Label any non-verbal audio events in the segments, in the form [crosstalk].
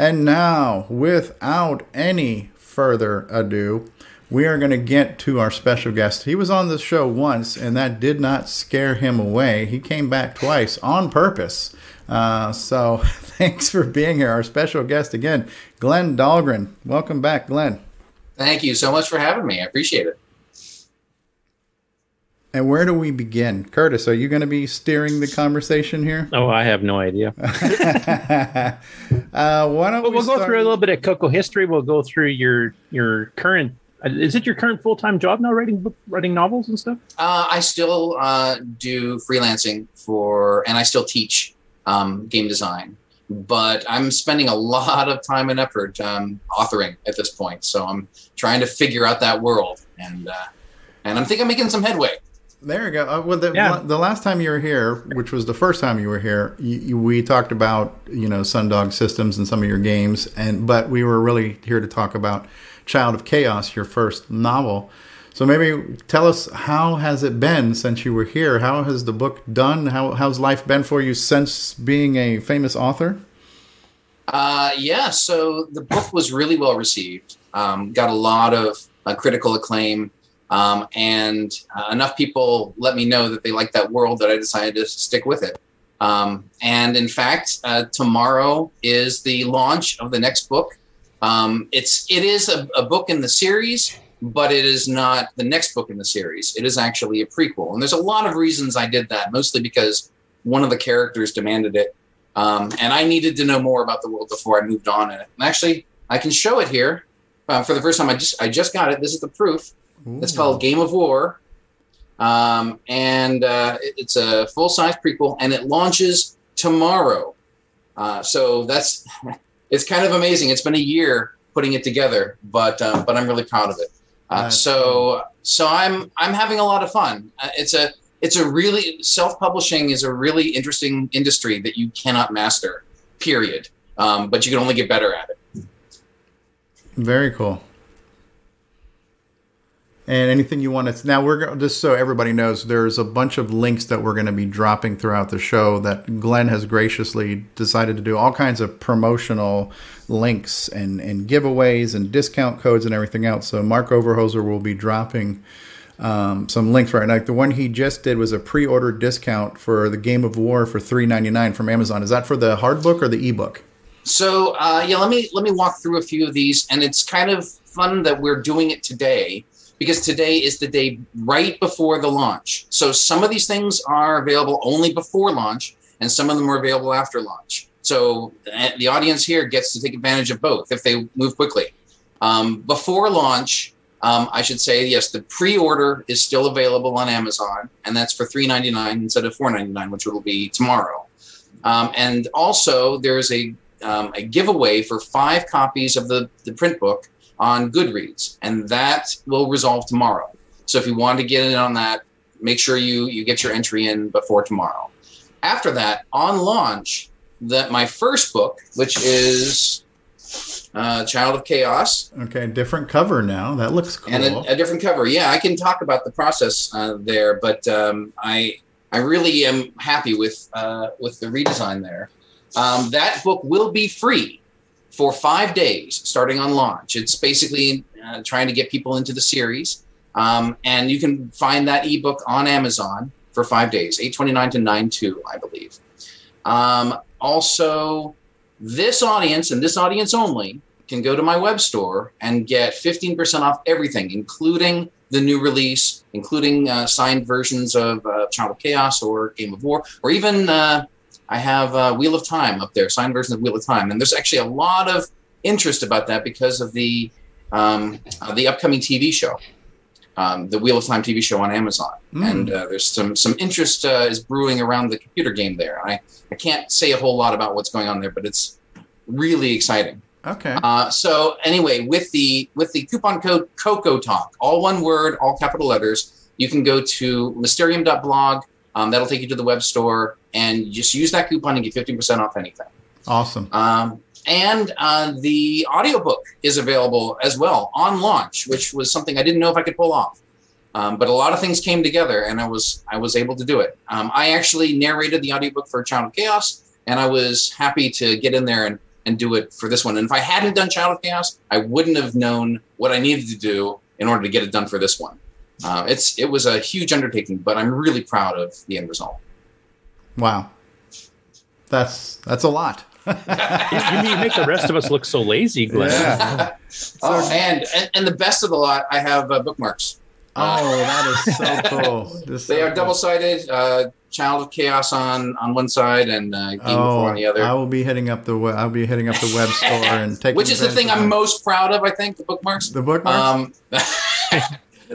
And now, without any further ado, we are going to get to our special guest. He was on the show once, and that did not scare him away. He came back twice on purpose. Uh, so, [laughs] thanks for being here. Our special guest again, Glen Dahlgren. Welcome back, Glen. Thank you so much for having me. I appreciate it. And where do we begin? Curtis, are you going to be steering the conversation here? Oh, I have no idea. [laughs] uh, why don't But we we'll go through a little bit of Coco history. We'll go through your your current. uh, Is it your current full time job now, writing book, writing novels and stuff? Uh, I still uh, do freelancing for, and I still teach um, game design, but I'm spending a lot of time and effort um, authoring at this point. So I'm trying to figure out that world, and uh, and I'm think I'm making some headway. There you go. Uh, well, the, Yeah. the last time you were here, which was the first time you were here, you, you, we talked about you know Sundog Systems and some of your games, and but we were really here to talk about Child of Chaos, your first novel. So maybe tell us how has it been since you were here? How has the book done? How how's life been for you since being a famous author? Uh, yeah, so the book was really well received. Um, got a lot of uh, critical acclaim, um, and uh, enough people let me know that they like that world that I decided to stick with it. Um, and in fact, uh, tomorrow is the launch of the next book. Um, it's it is a, a book in the series, but it is not the next book in the series. It is actually a prequel, and there's a lot of reasons I did that. Mostly because one of the characters demanded it. Um, and I needed to know more about the world before I moved on in it. And actually, I can show it here uh, for the first time. I just I just got it. This is the proof. It's called Game of War, um, and uh, it's a full size prequel, and it launches tomorrow. Uh, so that's [laughs] it's kind of amazing. It's been a year putting it together, but uh, but I'm really proud of it. Uh, so so I'm I'm having a lot of fun. Uh, it's a it's a really self-publishing is a really interesting industry that you cannot master period um, but you can only get better at it Very cool. And anything you want to now we're just so everybody knows there's a bunch of links that we're going to be dropping throughout the show that Glen has graciously decided to do all kinds of promotional links and and giveaways and discount codes and everything else. So Mark Overhoser will be dropping um, some links right now. Like the one he just did was a pre-order discount for the Game of War for three ninety nine from Amazon. Is that for the hard book or the ebook? so uh, yeah let me let me walk through a few of these and it's kind of fun that we're doing it today because today is the day right before the launch. So some of these things are available only before launch and some of them are available after launch. So uh, the audience here gets to take advantage of both if they move quickly. Um, before launch um, i should say yes the pre-order is still available on amazon and that's for $3.99 instead of $4.99 which will be tomorrow. Um, and also there's a um, a giveaway for five copies of the, the print book on Goodreads, and that will resolve tomorrow. So if you want to get in on that, make sure you you get your entry in before tomorrow. After that, on launch, that my first book, which is uh, Child of Chaos, Okay, different cover now. That looks cool. and a, a different cover. Yeah, I can talk about the process uh, there, but um, I I really am happy with uh, with the redesign there. Um, that book will be free for five days starting on launch. It's basically uh, trying to get people into the series, um, and you can find that ebook on Amazon for five days, eight twenty nine to nine two, I believe. Um, also, this audience and this audience only can go to my web store and get 15% off everything, including the new release, including uh, signed versions of uh, Child of Chaos or Game of War, or even uh, I have uh, Wheel of Time up there, signed version of Wheel of Time. And there's actually a lot of interest about that because of the um, uh, the upcoming TV show, um, the Wheel of Time TV show on Amazon. Mm. And uh, there's some some interest uh, is brewing around the computer game there. I, I can't say a whole lot about what's going on there, but it's really exciting. okay. Uh, so anyway, with the with the coupon code Coco Talk, all one word, all capital letters, you can go to mysterium.blog. Um, that'll take you to the web store, and just use that coupon and get fifteen percent off anything. Awesome. Um, and uh, the audiobook is available as well on launch, which was something I didn't know if I could pull off. Um, but a lot of things came together, and I was I was able to do it. Um, I actually narrated the audiobook for Child of Chaos, and I was happy to get in there and, and do it for this one. And if I hadn't done Child of Chaos, I wouldn't have known what I needed to do in order to get it done for this one. Uh, it's it was a huge undertaking, but I'm really proud of the end result. Wow, that's that's a lot. [laughs] you, you make the rest of us look so lazy, Glen. Yeah. [laughs] oh, and, and and the best of the lot, I have uh, bookmarks. Oh, that is so [laughs] cool. This is They so are cool. double sided. Uh, Child of Chaos on on one side and uh, Game of Oh, War on the other. I will be hitting up the we- I'll be hitting up the web store and taking Which is the thing I'm most proud of. I think the bookmarks. the bookmarks. Um,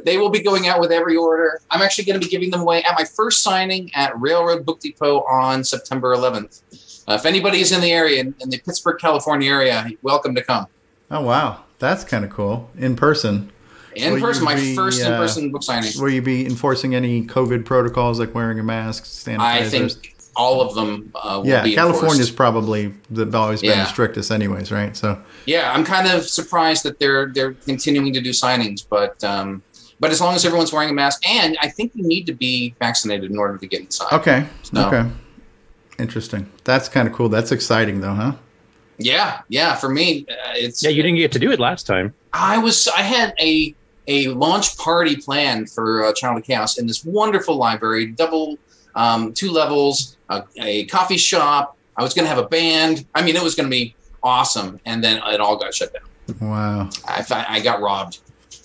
they will be going out with every order. I'm actually going to be giving them away at my first signing at Railroad Book Depot on September 11th. Uh, if anybody is in the area, in, in the Pittsburgh, California area, welcome to come. oh wow, that's kind of cool in person. In Will person, my be, first uh, in person book signing. Will you be enforcing any COVID protocols like wearing a mask, sanitizers? I think all of them uh, will yeah, be California's probably the, always been Yeah. the strictest, anyways, right? So Yeah, I'm kind of surprised that they're they're continuing to do signings, but um, but as long as everyone's wearing a mask, and I think you need to be vaccinated in order to get inside. okay, No. okay, interesting. That's kind of cool. That's exciting, though, huh? Yeah, yeah. For me, uh, it's Yeah, you didn't get to do it last time. I was I had a a launch party planned for uh, Child of Chaos in this wonderful library, double um, two levels, a, a coffee shop. I was going to have a band. I mean, it was going to be awesome, and then it all got shut down. Wow. I I got robbed.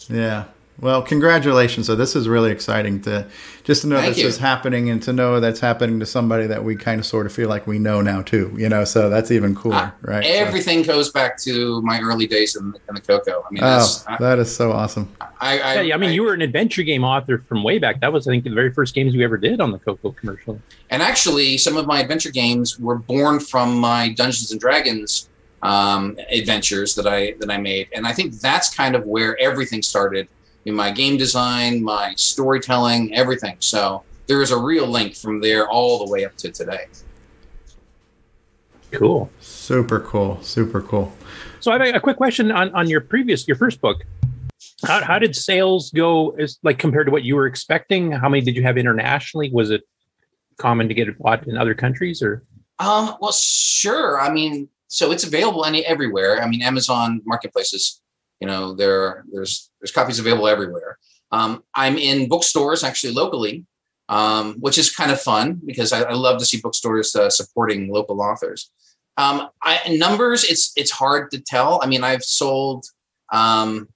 Yeah. Well, congratulations. So this is really exciting to just to know Thank this you. is happening and to know that's happening to somebody that we kind of sort of feel like we know now too. You know, so that's even cooler, Uh, right? So- Everything goes back to my early days in, in the Coco. I mean, that's, oh, that is so awesome. I, I, Yeah, yeah, I mean, you were an adventure game author from way back. That was, I think, the very first games we ever did on the Coco commercial. And actually, some of my adventure games were born from my Dungeons and Dragons um, adventures that I that I made, and I think that's kind of where everything started in my game design, my storytelling, everything. So there is a real link from there all the way up to today. Cool. Super cool. Super cool. So I have a, a quick question on, on your previous, your first book. How, how did sales go as like compared to what you were expecting? How many did you have internationally? Was it common to get it bought in other countries or? Um, well, sure. I mean, so it's available any everywhere. I mean, Amazon marketplaces. You know, there there's there's copies available everywhere. Um, I'm in bookstores actually locally, um, which is kind of fun because I, I love to see bookstores uh, supporting local authors. Um, I, numbers, it's it's hard to tell. I mean, I've sold, um,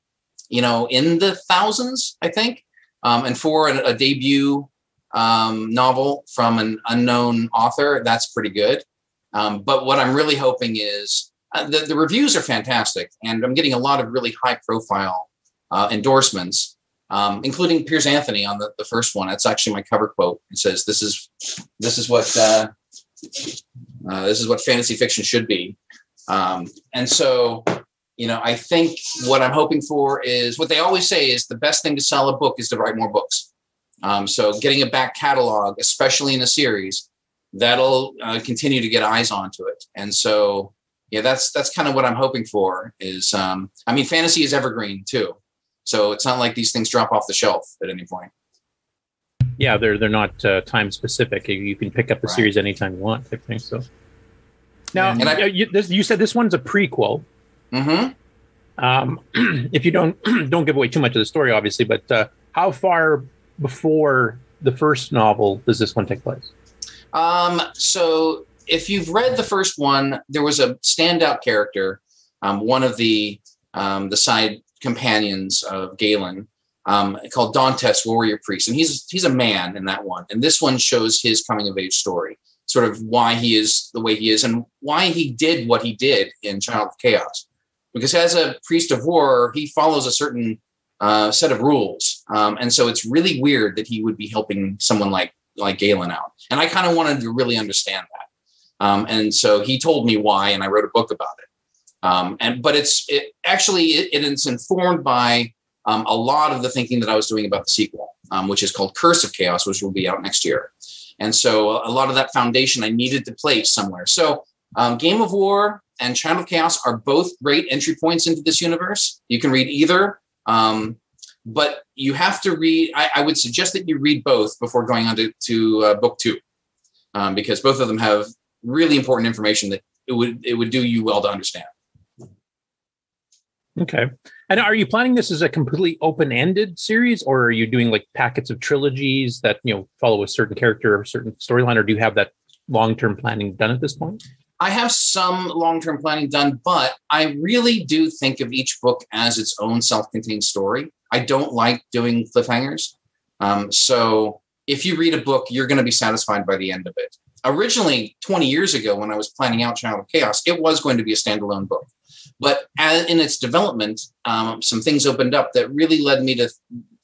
you know, in the thousands, I think, um, and for a, a debut um, novel from an unknown author, that's pretty good. But what I'm really hoping is uh, the, the reviews are fantastic, and I'm getting a lot of really high profile uh, endorsements, um, including Piers Anthony on the, the first one. That's actually my cover quote. It says, "This is this is what uh, uh, this is what fantasy fiction should be." Um, and so, you know, I think what I'm hoping for is what they always say is the best thing to sell a book is to write more books. Um, so getting a back catalog, especially in a series, that'll uh, continue to get eyes onto it. And so, yeah, that's that's kind of what I'm hoping for. Is um, I mean, fantasy is evergreen too, so it's not like these things drop off the shelf at any point. Yeah, they're they're not uh, time specific. You- You can pick up the Right. series anytime you want. I think so. Now, And I- you, this, you said this one's a prequel. hmm Um, [clears throat] if you don't [clears throat] don't give away too much of the story, obviously, but uh, how far before the first novel does this one take place? Um, so if you've read the first one, there was a standout character, um, one of the um, the side companions of Galen, um, called Dantes, warrior priest, and he's he's a man in that one. And this one shows his coming of age story, sort of why he is the way he is, and why he did what he did in Child of Chaos. Because as a priest of war, he follows a certain uh, set of rules, um, and so it's really weird that he would be helping someone like like Galen out. And I kind of wanted to really understand that. Um, and so he told me why, and I wrote a book about it. Um, and but it's it actually it, it is informed by um, a lot of the thinking that I was doing about the sequel, um, which is called Curse of Chaos, which will be out next year. And so a lot of that foundation I needed to place somewhere. So um, Game of War and Child of Chaos are both great entry points into this universe. You can read either. Um, but you have to read. I, I, would suggest that you read both before going on to, to uh, book two, um, because both of them have really important information that it would it would do you well to understand. Okay. And are you planning this as a completely open-ended series, or are you doing like packets of trilogies that you know follow a certain character or a certain storyline, or do you have that long-term planning done at this point? I have some long-term planning done, but I really do think of each book as its own self-contained story. I don't like doing cliffhangers. Um, so if you read a book, you're going to be satisfied by the end of it. Originally, 20 years ago, when I was planning out Child of Chaos, it was going to be a standalone book. But as, in its development, um, some things opened up that really led me to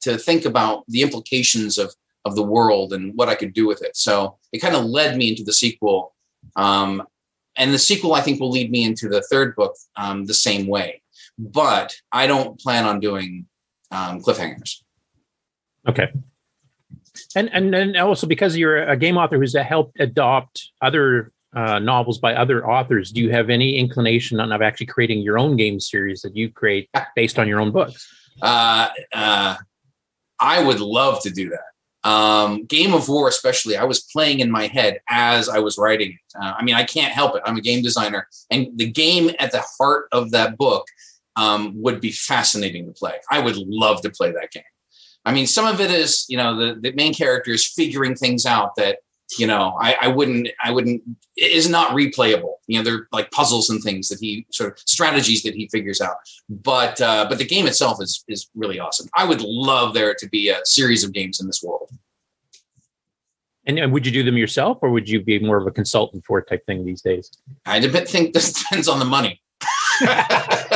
to think about the implications of of the world and what I could do with it. So it kind of led me into the sequel, um, and the sequel I think will lead me into the third book um, the same way. But I don't plan on doing um, cliffhangers. Okay. And and then also because you're a game author who's helped adopt other uh, novels by other authors, do you have any inclination on of actually creating your own game series that you create based on your own books? Uh, uh, I would love to do that. Um, game of War, especially, I was playing in my head as I was writing it. Uh, I mean, I can't help it. I'm a game designer, and the game at the heart of that book um, would be fascinating to play. I would love to play that game. I mean, some of it is, you know, the, the main character is figuring things out that you know I, I wouldn't i wouldn't is not replayable you know they're like puzzles and things that he sort of strategies that he figures out but uh but the game itself is is really awesome i would love there to be a series of games in this world and, and would you do them yourself or would you be more of a consultant for it type thing these days i think this [laughs] depends on the money [laughs]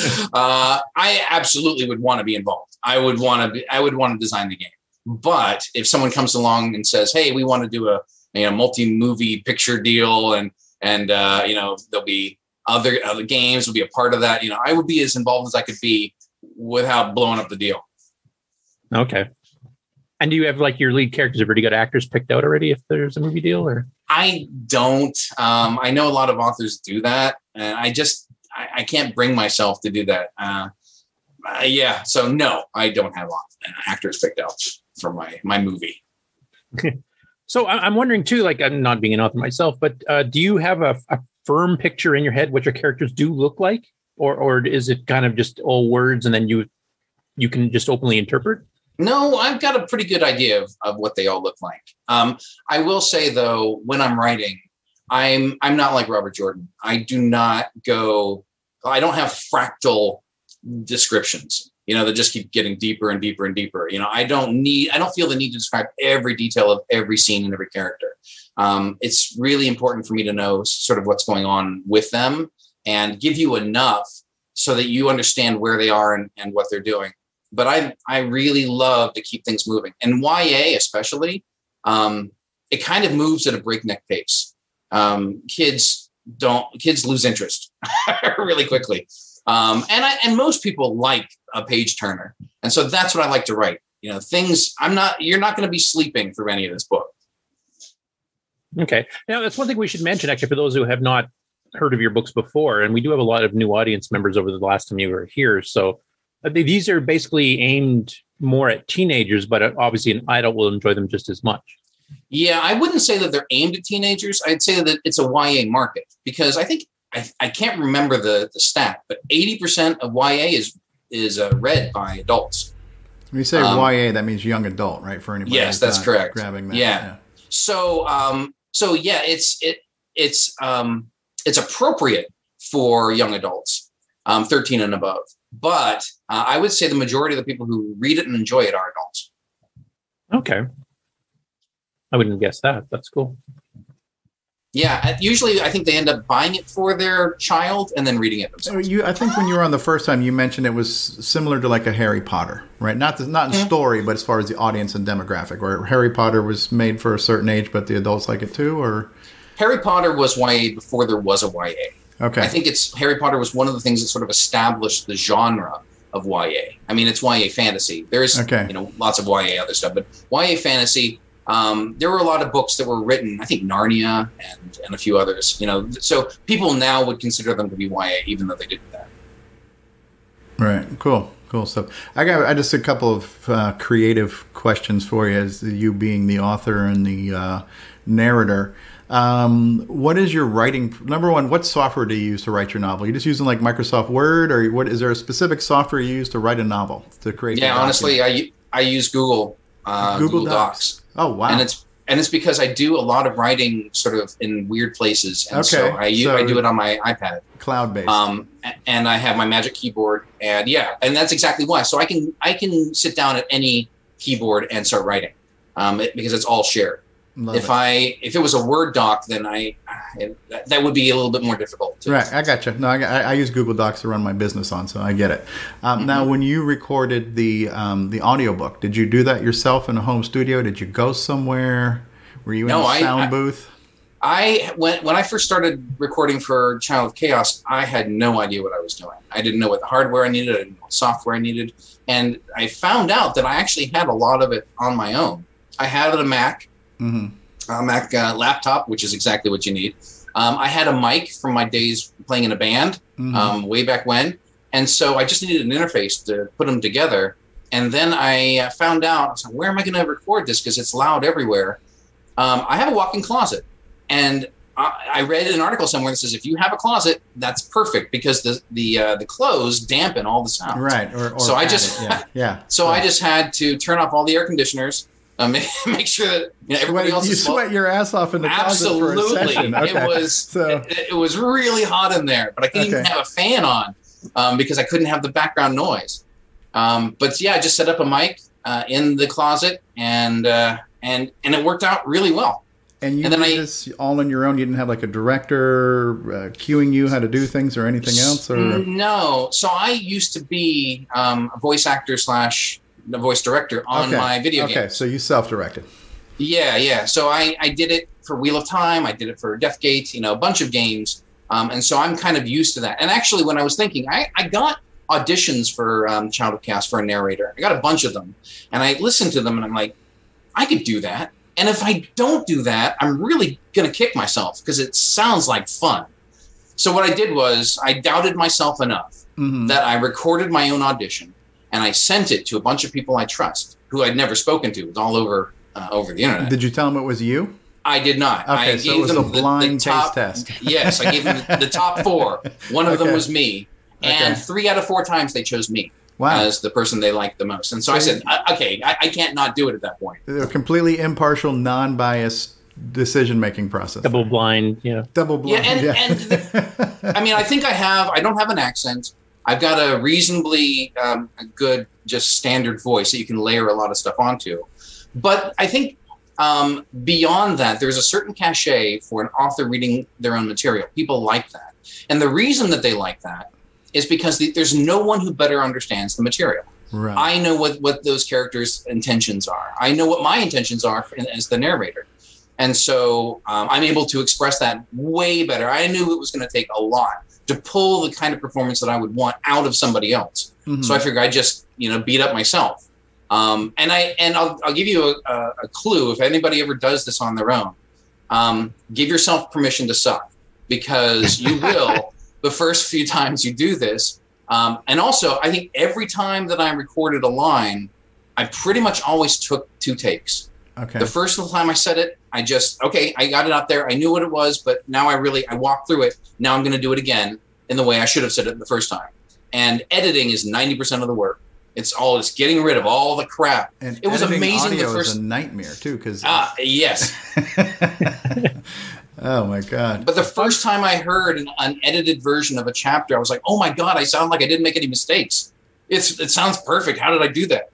[laughs] uh, I absolutely would want to be involved. I would want to be. I would want to design the game. But if someone comes along and says, "Hey, we want to do a you know multi-movie picture deal," and and uh, you know there'll be other other games will be a part of that, you know, I would be as involved as I could be without blowing up the deal. Okay. And do you have like your lead characters have already got actors picked out already if there's a movie deal or? I don't. Um, I know a lot of authors do that, and I just I, I can't bring myself to do that. Uh, uh, yeah, so no, I don't have actors picked out for my my movie. [laughs] so I'm wondering too, like I'm not being an author myself, but uh, do you have a, a, firm picture in your head what your characters do look like, or or is it kind of just all words and then you you can just openly interpret? No, I've got a pretty good idea of, of what they all look like. Um, I will say though, when I'm writing, I'm I'm not like Robert Jordan. I do not go. I don't have fractal descriptions you know, that just keep getting deeper and deeper and deeper. You know, I don't need, I don't feel the need to describe every detail of every scene and every character. Um, it's really important for me to know sort of what's going on with them and give you enough so that you understand where they are and, and what they're doing. But I, I really love to keep things moving. And YA, especially, um, it kind of moves at a breakneck pace. Um, kids don't, kids lose interest [laughs] really quickly. Um, and I, and most people like a page turner, and so that's what I like to write. You know, things I'm not. You're not going to be sleeping through any of this book. Okay, now that's one thing we should mention actually for those who have not heard of your books before, and we do have a lot of new audience members over the last time you were here. So uh, these are basically aimed more at teenagers, but uh, obviously an adult will enjoy them just as much. Yeah, I wouldn't say that they're aimed at teenagers. I'd say that it's a YA market because I think I, I can't remember the, the stat, but 80% of YA is is uh, read by adults. When you say um, YA, that means young adult, right? For anybody, yes, that's correct. Grabbing that, yeah. yeah. So, um, so yeah, it's it it's um, it's appropriate for young adults, um, 13 and above. But uh, I would say the majority of the people who read it and enjoy it are adults. Okay, I wouldn't guess that. That's cool. Yeah, usually I think they end up buying it for their child and then reading it themselves. You, I think when you were on the first time, you mentioned it was similar to like a Harry Potter, right? Not the, not in mm-hmm. story, but as far as the audience and demographic, where Harry Potter was made for a certain age, but the adults like it too, or Harry Potter was YA before there was a YA. Okay, I think it's Harry Potter was one of the things that sort of established the genre of YA. I mean, it's YA fantasy. There's okay. you know lots of YA other stuff, but YA fantasy um, there were a lot of books that were written, I think Narnia and, and a few others, you know, so people now would consider them to be YA, even though they didn't that. Right. Cool. Cool stuff. I got I just a couple of uh, creative questions for you as you being the author and the uh, narrator. Um, what is your writing? Number one, what software do you use to write your novel? You just using like Microsoft Word, or what? Is there a specific software you use to write a novel to create? Yeah, honestly, I I use Google uh, Google, Google Docs. Docs. Oh wow! And it's and it's because I do a lot of writing sort of in weird places, and okay. so I so I do it on my iPad, cloud based. Um, and I have my Magic Keyboard, and yeah, and that's exactly why. So I can I can sit down at any keyboard and start writing, um, it, because it's all shared. Love if it. I if it was a Word doc, then I it, that, would be a little bit more difficult. To, right, I got you. No, I, I, use Google Docs to run my business on, so I get it. Um, mm-hmm. Now, when you recorded the um, the audiobook, did you do that yourself in a home studio? Did you go somewhere? Were you no, in a sound I, booth? I when when I first started recording for Child of Chaos, I had no idea what I was doing. I didn't know what the hardware I needed, I didn't know what software I needed, and I found out that I actually had a lot of it on my own. I had a Mac, mm-hmm. a Mac uh, laptop, which is exactly what you need. Um, I had a mic from my days playing in a band mm-hmm. um, way back when, and so I just needed an interface to put them together. And then I uh, found out, I like, where am I going to record this? Because it's loud everywhere. Um, I have a walk-in closet, and I, I, read an article somewhere that says if you have a closet, that's perfect because the the uh, the clothes dampen all the sound. Right. Or, or so I just it, yeah. yeah. [laughs] so I just had to turn off all the air conditioners. Um, [laughs] make sure that you know, everybody else you is sweat your ass off in the Absolutely. closet for a session. Okay. It was so. it, it, was really hot in there, but I couldn't okay. even have a fan on um, because I couldn't have the background noise. Um, but yeah, I just set up a mic uh, in the closet and uh, and and it worked out really well. And you and did I, this all on your own. You didn't have like a director uh, cueing you how to do things or anything else, or no. So I used to be um, a voice actor slash the voice director on okay. my video okay. Okay, so you self-directed. Yeah, yeah. So I I did it for Wheel of Time. I did it for Deathgate. You know, a bunch of games. Um, and so I'm kind of used to that. And actually, when I was thinking, I, I got auditions for um, Child of Chaos for a narrator. I got a bunch of them, and I listened to them, and I'm like, I could do that. And if I don't do that, I'm really going to kick myself because it sounds like fun. So what I did was I doubted myself enough mm-hmm. that I recorded my own audition and I sent it to a bunch of people I trust who I'd never spoken to. It was all over uh, over the internet. Did you tell them it was you? I did not. Okay, I so it was a blind the, the top, test. [laughs] yes, I gave them the, the top four. One of okay. them was me, and okay. three out of four times they chose me wow. as the person they liked the most. And so, so I said, okay, I, I, can't not do it at that point. A completely impartial, non-biased decision making process. Double blind, yeah. Double blind. Yeah, and, yeah. and the, [laughs] I mean, I think I have. I don't have an accent. I've got a reasonably um, good, just standard voice that you can layer a lot of stuff onto. But I think um, beyond that, there's a certain cachet for an author reading their own material. People like that. And the reason that they like that is because the, there's no one who better understands the material. Right. I know what, what those characters' intentions are. I know what my intentions are as the narrator. And so um, I'm able to express that way better. I knew it was going to take a lot to pull the kind of performance that I would want out of somebody else. Mm-hmm. So I figured I just, you know, beat up myself. Um, and I and I'll, I'll give you a, a, clue if anybody ever does this on their own. Um, give yourself permission to suck because you [laughs] will the first few times you do this. Um, and also, I think every time that I recorded a line, I pretty much always took two takes. Okay. The first time I said it, I just okay, I got it out there. I knew what it was, but now I really I walked through it. Now I'm going to do it again in the way I should have said it the first time. And editing is ninety percent of the work. It's all just getting rid of all the crap. And it was amazing. Audio the first is a nightmare too, because ah yes. [laughs] Oh my god! But the first time I heard an unedited version of a chapter, I was like, "Oh my god! I sound like I didn't make any mistakes. It's it sounds perfect. How did I do that?"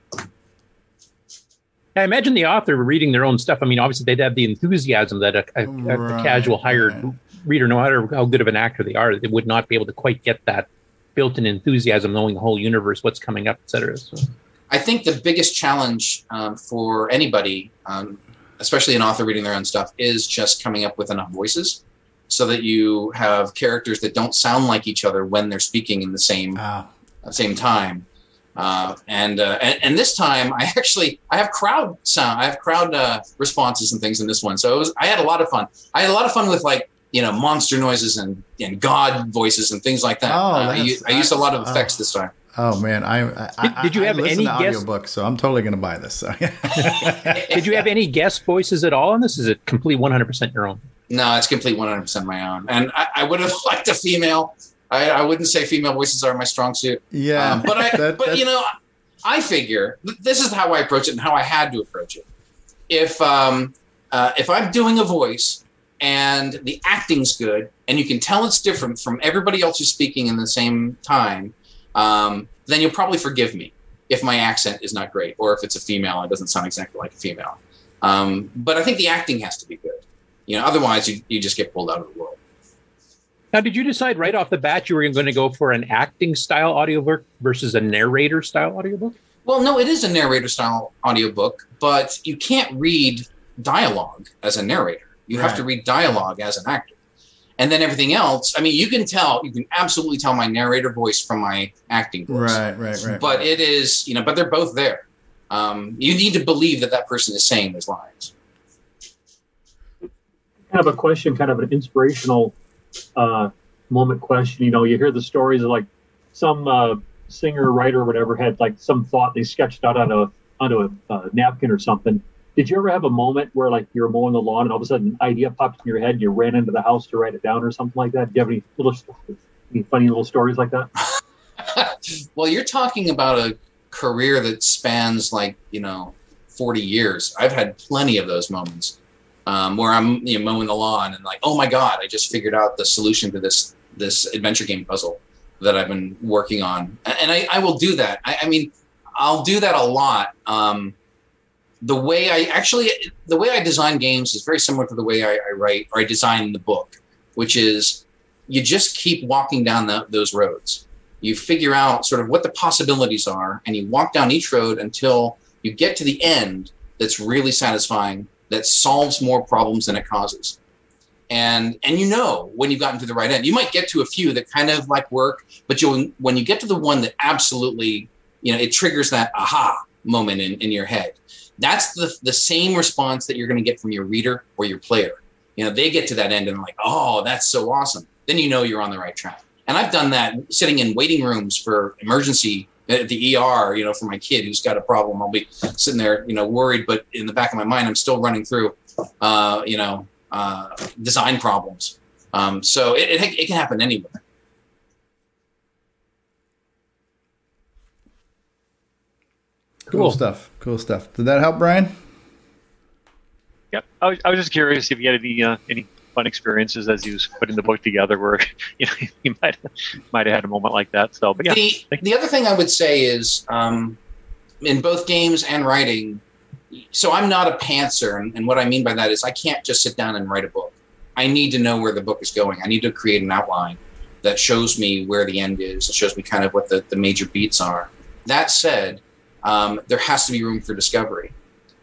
I imagine the author reading their own stuff. I mean, obviously they'd have the enthusiasm that a, a, right, a casual hired right. reader, no matter how good of an actor they are, they would not be able to quite get that built-in enthusiasm, knowing the whole universe, what's coming up, etc. So. I think the biggest challenge um, for anybody um, especially an author reading their own stuff, is just coming up with enough voices so that you have characters that don't sound like each other when they're speaking in the same uh, same time. Uh, and, uh, and, and this time I actually I have crowd sound I have crowd uh, responses and things in this one. So it was I had a lot of fun. I had a lot of fun with like you know monster noises and and god voices and things like that. Oh, uh, I, I, used a lot of effects oh. this time. Oh man, I, I did, did you have any guest audiobook, so I'm totally going to buy this. So. [laughs] did you have any guest voices at all on this? Is it complete 100 percent your own? No, it's complete 100% my own. And I, I would have [laughs] liked a female. I, I, wouldn't say female voices are my strong suit. Yeah. Um, but I, [laughs] that, but you know, I figure this is how I approach it and how I had to approach it. If um, uh, if I'm doing a voice and the acting's good and you can tell it's different from everybody else who's speaking in the same time, um, then you'll probably forgive me if my accent is not great or if it's a female it doesn't sound exactly like a female. Um, but I think the acting has to be good. You know, otherwise you, you just get pulled out of the world. Now, did you decide right off the bat you were going to go for an acting style audiobook versus a narrator style audiobook? Well, no, it is a narrator style audiobook, but you can't read dialogue as a narrator. You right. have to read dialogue as an actor. And then everything else, I mean, you can tell, you can absolutely tell my narrator voice from my acting voice. Right, right, right. But it is, you know, but they're both there. Um, you need to believe that that person is saying those lines. Kind of a question, kind of an inspirational uh, moment question. You know, you hear the stories of like some uh, singer, writer, whatever had like some thought they sketched out on a onto a uh, napkin or something. Did you ever have a moment where like you were mowing the lawn and all of a sudden an idea popped in your head and you ran into the house to write it down or something like that? Do you have any little any funny little stories like that? [laughs] well, you're talking about a career that spans like you know 40 years. I've had plenty of those moments um, where I'm you know, mowing the lawn and like, oh my god, I just figured out the solution to this this adventure game puzzle that I've been working on, and I, I will do that. I, I, mean, I'll do that a lot. Um, the way I actually the way I design games is very similar to the way I, I write or I design the book, which is you just keep walking down the, those roads. You figure out sort of what the possibilities are, and you walk down each road until you get to the end that's really satisfying that solves more problems than it causes. And and you know when you've gotten to the right end. You might get to a few that kind of like work, but you'll when you get to the one that absolutely, you know, it triggers that aha moment in, in your head. That's the the same response that you're going to get from your reader or your player. You know, they get to that end and they're like, oh, that's so awesome. Then you know you're on the right track. And I've done that sitting in waiting rooms for emergency at the ER, you know, for my kid who's got a problem. I'll be sitting there, you know, worried, but in the back of my mind, I'm still running through, uh, you know, uh, design problems. Um, so it, it, it can happen anywhere. Cool. cool stuff. Cool stuff. Did that help, Brian? Yep. I was, I was just curious if you had any uh, any fun experiences as he was putting the book together where [laughs] you know [laughs] he might might have had a moment like that. So, but yeah. The, the other thing I would say is um, in both games and writing. So I'm not a pantser, and, and what I mean by that is I can't just sit down and write a book. I need to know where the book is going. I need to create an outline that shows me where the end is. It shows me kind of what the, the major beats are. That said, um, there has to be room for discovery.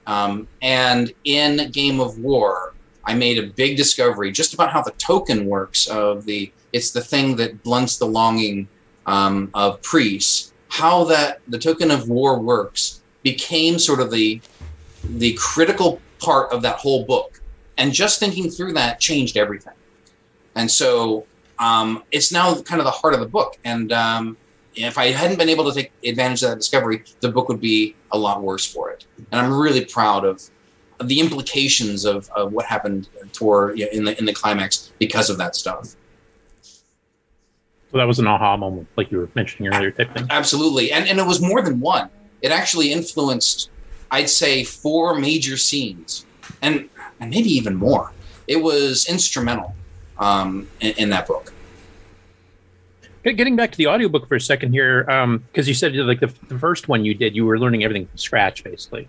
Um, and in Game of War, I made a big discovery just about how the token works of the it's the thing that blunts the longing um, of priests. How that the token of war works became sort of the the critical part of that whole book, and just thinking through that changed everything. And so um, it's now kind of the heart of the book. And um, if I hadn't been able to take advantage of that discovery, the book would be a lot worse for it. And I'm really proud of the implications of, of what happened toward you know, in the in the climax because of that stuff. So that was an aha moment, like you were mentioning earlier, type thing. Absolutely, and and it was more than one. It actually influenced, I'd say, four major scenes, and and maybe even more. It was instrumental um, in, in that book. Getting back to the audiobook for a second here, because um, you said like the, the, first one you did, you were learning everything from scratch, basically.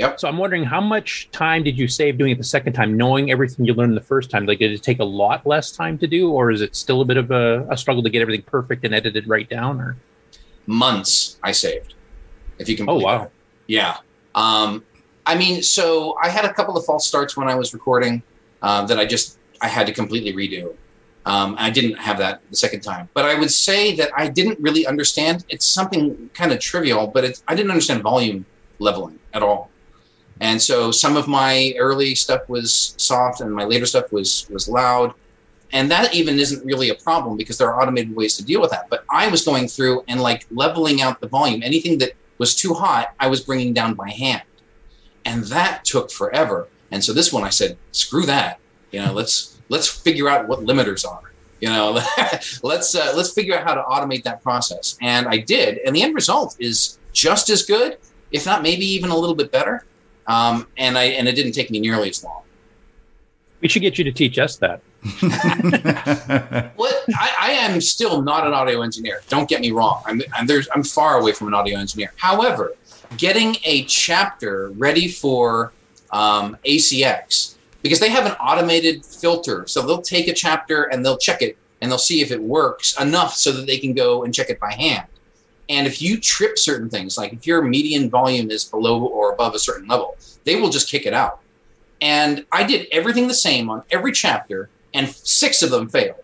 Yep. So I'm wondering how much time did you save doing it the second time, knowing everything you learned the first time? Like, did it take a lot less time to do, or is it still a bit of a, a struggle to get everything perfect and edited right down? Or months I saved, if you can. Oh wow. That. Yeah. Um, I mean, so I had a couple of false starts when I was recording uh, that I just I had to completely redo. Um, I didn't have that the second time, but I would say that I didn't really understand. It's something kind of trivial, but I didn't understand volume leveling at all. And so some of my early stuff was soft and my later stuff was was loud. And that even isn't really a problem because there are automated ways to deal with that. But I was going through and like leveling out the volume. Anything that was too hot, I was bringing down by hand. And that took forever. And so this one I said, screw that. You know, let's let's figure out what limiters are. You know, [laughs] let's uh, let's figure out how to automate that process. And I did, and the end result is just as good, if not maybe even a little bit better. Um, and I and it didn't take me nearly as long. We should get you to teach us that. [laughs] what I, I, am still not an audio engineer. Don't get me wrong. I'm, I'm, there's, I'm far away from an audio engineer. However, getting a chapter ready for um, ACX because they have an automated filter. So they'll take a chapter and they'll check it and they'll see if it works enough so that they can go and check it by hand. And if you trip certain things, like if your median volume is below or above a certain level, they will just kick it out. And I did everything the same on every chapter and six of them failed.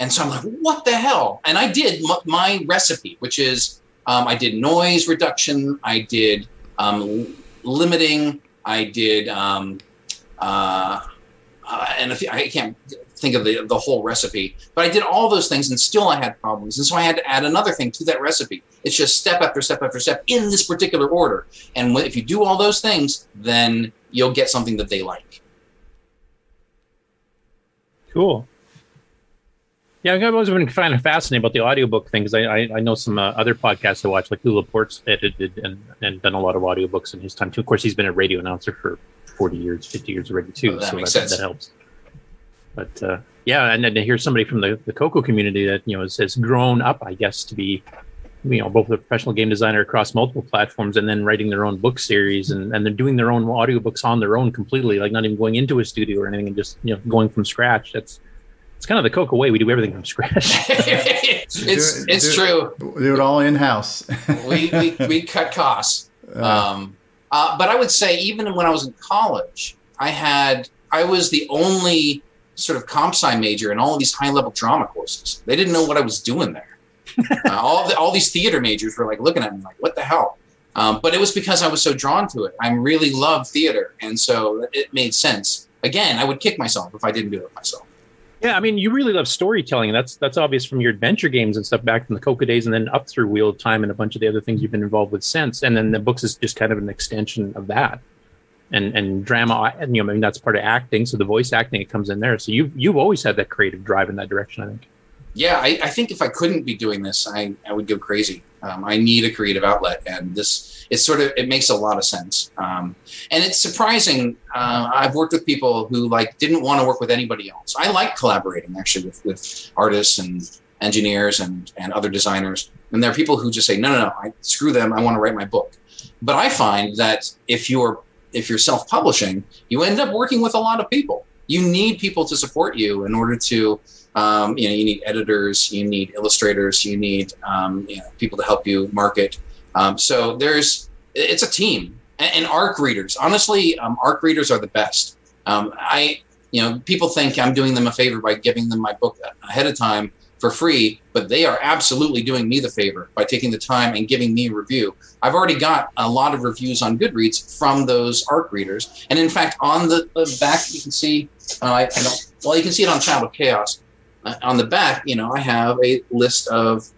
And so I'm like, what the hell? And I did m- my recipe, which is um, I did noise reduction, I did um, limiting, I did, um, uh, uh, and if, I can't think of the, the whole recipe, but I did all those things and still I had problems. And so I had to add another thing to that recipe. It's just step after step after step in this particular order. And if you do all those things, then you'll get something that they like. Cool. Yeah, I've always been kind of fascinated about the audiobook thing because I, I, I, know some uh, other podcasts I watch, like Leo Laporte's edited and, and done a lot of audiobooks in his time too. Of course, he's been a radio announcer for 40 years, 50 years already too. Oh, that so that, that helps. But uh, yeah, and then to hear somebody from the, the Coco community that, you know, has, has grown up, I guess, to be you know both a professional game designer across multiple platforms and then writing their own book series and, and they're doing their own audiobooks on their own completely like not even going into a studio or anything and just you know going from scratch. That's it's kind of the coco way. We do everything from scratch. [laughs] It's Do it- it's do true. Do it all in house. [laughs] we, we, we cut costs. Um, uh, but i would say even when i was in college i had i was the only sort of comp sci major in all of these high level drama courses they didn't know what i was doing there [laughs] uh, all the, all these theater majors were like looking at me like, "What the hell?" Um, but it was because I was so drawn to it. I really love theater, and so it made sense. Again, I would kick myself if I didn't do it myself. yeah i mean you really love storytelling that's that's obvious from your adventure games and stuff back from the coco days and then up through wheel of time and a bunch of the other things you've been involved with since and then the books is just kind of an extension of that and and drama and you know I mean that's part of acting so the voice acting it comes in there so you've you've always had that creative drive in that direction i think Yeah, I, I think if I couldn't be doing this, I, I would go crazy. Um, I need a creative outlet, and this it's sort of it makes a lot of sense. Um, and it's surprising. Uh, I've worked with people who like didn't want to work with anybody else. I like collaborating actually with with artists and engineers and and other designers. And there are people who just say, no, no, no, I, screw them. I want to write my book. But I find that if you're if you're self publishing, you end up working with a lot of people. You need people to support you in order to um, you know, you need editors, you need illustrators, you need um, you know, people to help you market. Um, so there's, it's a team. And, and ARC readers, honestly, um, ARC readers are the best. Um, I, you know, people think I'm doing them a favor by giving them my book ahead of time for free, but they are absolutely doing me the favor by taking the time and giving me a review. I've already got a lot of reviews on Goodreads from those ARC readers, and in fact, on the, the back you can see, uh, I, I well, you can see it on Child of Chaos uh, on the back, you know, I have a list of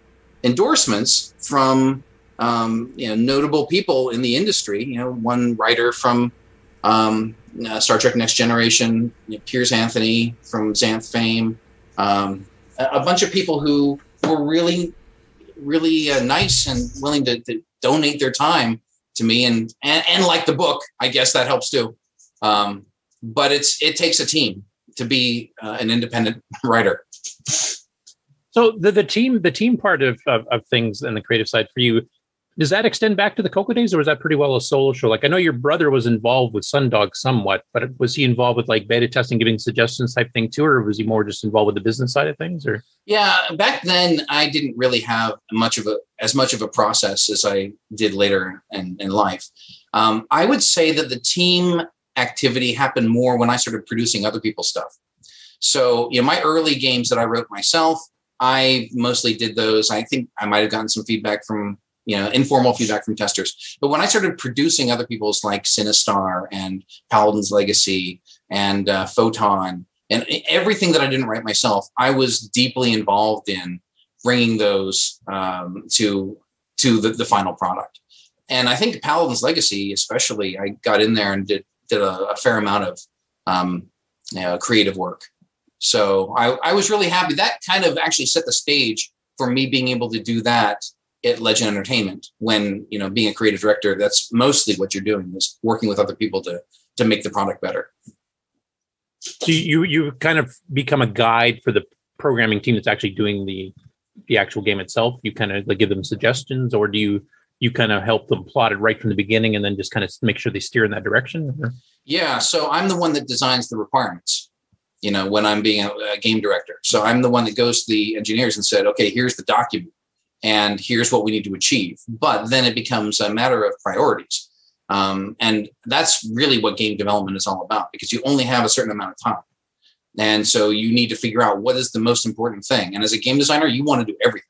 endorsements from um, you know notable people in the industry. You know, one writer from um, uh, Star Trek: Next Generation, you know, Piers Anthony from Xanth fame, um, a, bunch of people who were really, really uh, nice and willing to, to donate their time to me and, and and like the book. I guess that helps too. Um, but it's it takes a team to be uh, an independent [laughs] writer. So the, the team the team part of, of, of things and the creative side for you does that extend back to the Coco days, or was that pretty well a solo show? Like I know your brother was involved with Sundog somewhat, but was he involved with like beta testing, giving suggestions type thing too, or was he more just involved with the business side of things? Or Yeah, back then I didn't really have much of a as much of a process as I did later in, in life. Um, I would say that the team activity happened more when I started producing other people's stuff. So, you know, my early games that I wrote myself, I mostly did those. I think I might have gotten some feedback from, you know, informal feedback from testers. But when I started producing other people's like Sinistar and Paladin's Legacy and uh, Photon and everything that I didn't write myself, I was deeply involved in bringing those um, to to the, the final product. And I think Paladin's Legacy, especially, I got in there and did did a, a fair amount of um, you know, creative work. So I, I was really happy. That kind of actually set the stage for me being able to do that at Legend Entertainment. When you know, being a creative director, that's mostly what you're doing is working with other people to to make the product better. So you you kind of become a guide for the programming team that's actually doing the the actual game itself. You kind of like give them suggestions, or do you you kind of help them plot it right from the beginning and then just kind of make sure they steer in that direction? Or? Yeah, so I'm the one that designs the requirements. You know, when I'm being a, a game director, so I'm the one that goes to the engineers and said, "Okay, here's the document, and here's what we need to achieve." But then it becomes a matter of priorities, um, and that's really what game development is all about because you only have a certain amount of time, and so you need to figure out what is the most important thing. And as a game designer, you want to do everything.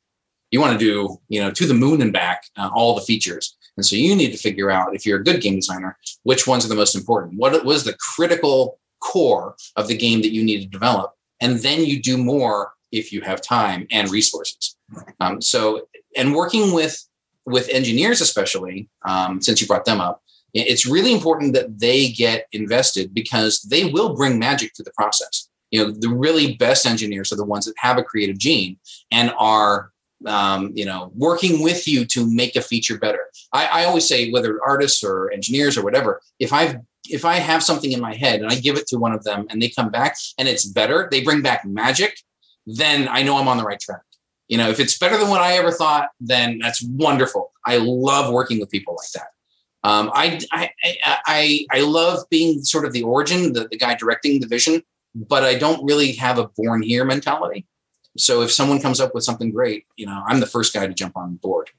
You want to do, you know, to the moon and back, uh, all the features. And so you need to figure out if you're a good game designer, which ones are the most important. What was the critical core of the game that you need to develop? And then you do more if you have time and resources. Um, so, and working with with engineers, especially um, since you brought them up, it's really important that they get invested because they will bring magic to the process. You know, the really best engineers are the ones that have a creative gene and are um, you know, working with you to make a feature better. I, I always say, whether artists or engineers or whatever, if I've if I have something in my head and I give it to one of them and they come back and it's better, they bring back magic, then I know I'm on the right track. You know, if it's better than what I ever thought, then that's wonderful. I love working with people like that. Um, I, I, I, I love being sort of the origin, the, the guy directing the vision, but I don't really have a born here mentality. So if someone comes up with something great, you know, I'm the first guy to jump on board.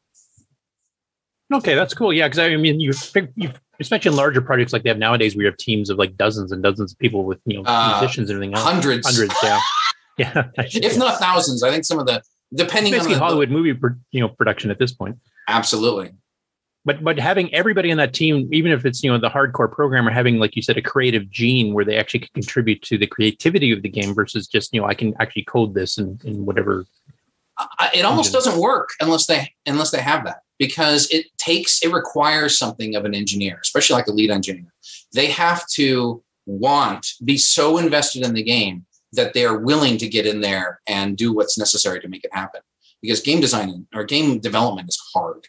Okay, that's cool. Yeah, because I mean, you, you especially in larger projects like they have nowadays, where you have teams of like dozens and dozens of people with you know uh, musicians and everything else. Hundreds, hundreds, yeah, [laughs] [laughs] yeah, [laughs] if not thousands. I think some of the depending it's basically on the, Hollywood movie, you know, production at this point. Absolutely. But but having everybody in that team, even if it's you know the hardcore programmer, having like you said a creative gene where they actually can contribute to the creativity of the game versus just you know I can actually code this and in, in whatever. it almost doesn't work unless they unless they have that because it takes it requires something of an engineer, especially like a lead engineer. They have to want be so invested in the game that they are willing to get in there and do what's necessary to make it happen. Because game design or game development is hard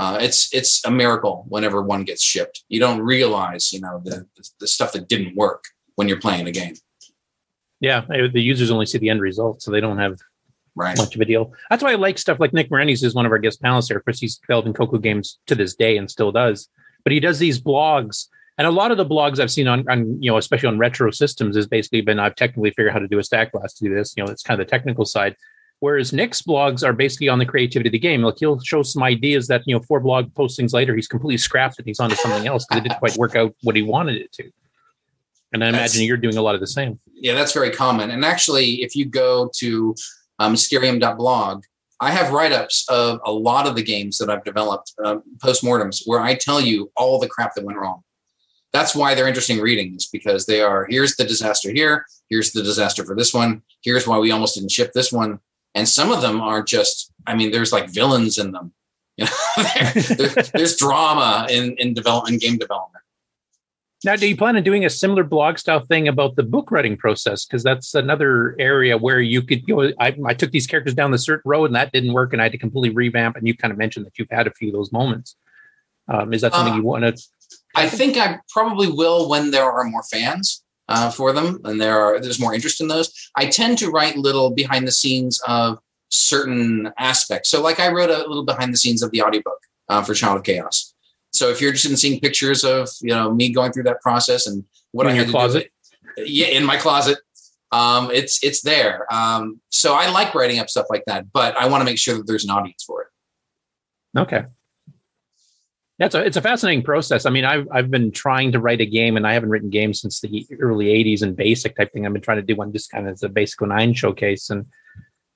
uh, it's it's a miracle whenever one gets shipped. You don't realize, you know, the the stuff that didn't work when you're playing a game. Yeah, the users only see the end result, so they don't have right. much of a deal. That's why I like stuff like Nick Marentes is one of our guest panelists here. Of course, he's developing Coco games to this day and still does. But he does these blogs, and a lot of the blogs I've seen on, on you know, especially on retro systems, has basically been I've technically figured out how to do a stack blast to do this. You know, it's kind of the technical side. Whereas Nick's blogs are basically on the creativity of the game. Like he'll show some ideas that, you know, four blog postings later, he's completely scrapped it. He's onto something else because it didn't quite work out what he wanted it to. And I that's, imagine you're doing a lot of the same. Yeah, that's very common. And actually, if you go to um, mysterium.blog, I have write ups of a lot of the games that I've developed, uh, postmortems, where I tell you all the crap that went wrong. That's why they're interesting readings because they are here's the disaster here, here's the disaster for this one, here's why we almost didn't ship this one. And some of them are just i mean there's like villains in them. [laughs] You know there's, there's drama in in development game development. Now do you plan on doing a similar blog style thing about the book writing process? Because that's another area where you could you know I, I took these characters down the certain road and that didn't work and i had to completely revamp. And you kind of mentioned that you've had a few of those moments. Um, is that something uh, you want to i think i probably will when there are more fans uh, for them, and there are there's more interest in those. I tend to write little behind the scenes of certain aspects. So, like I wrote a little behind the scenes of the audiobook uh, for Child of Chaos. So, if you're interested in seeing pictures of you know me going through that process and what in I your closet, do, yeah, in my closet, um, it's it's there. Um, so I like writing up stuff like that, but I want to make sure that there's an audience for it. Okay. That's a, it's a fascinating process. I mean, I've, I've been trying to write a game and I haven't written games since the early 80s and basic type thing. I've been trying to do one just kind of as a basic nine showcase. And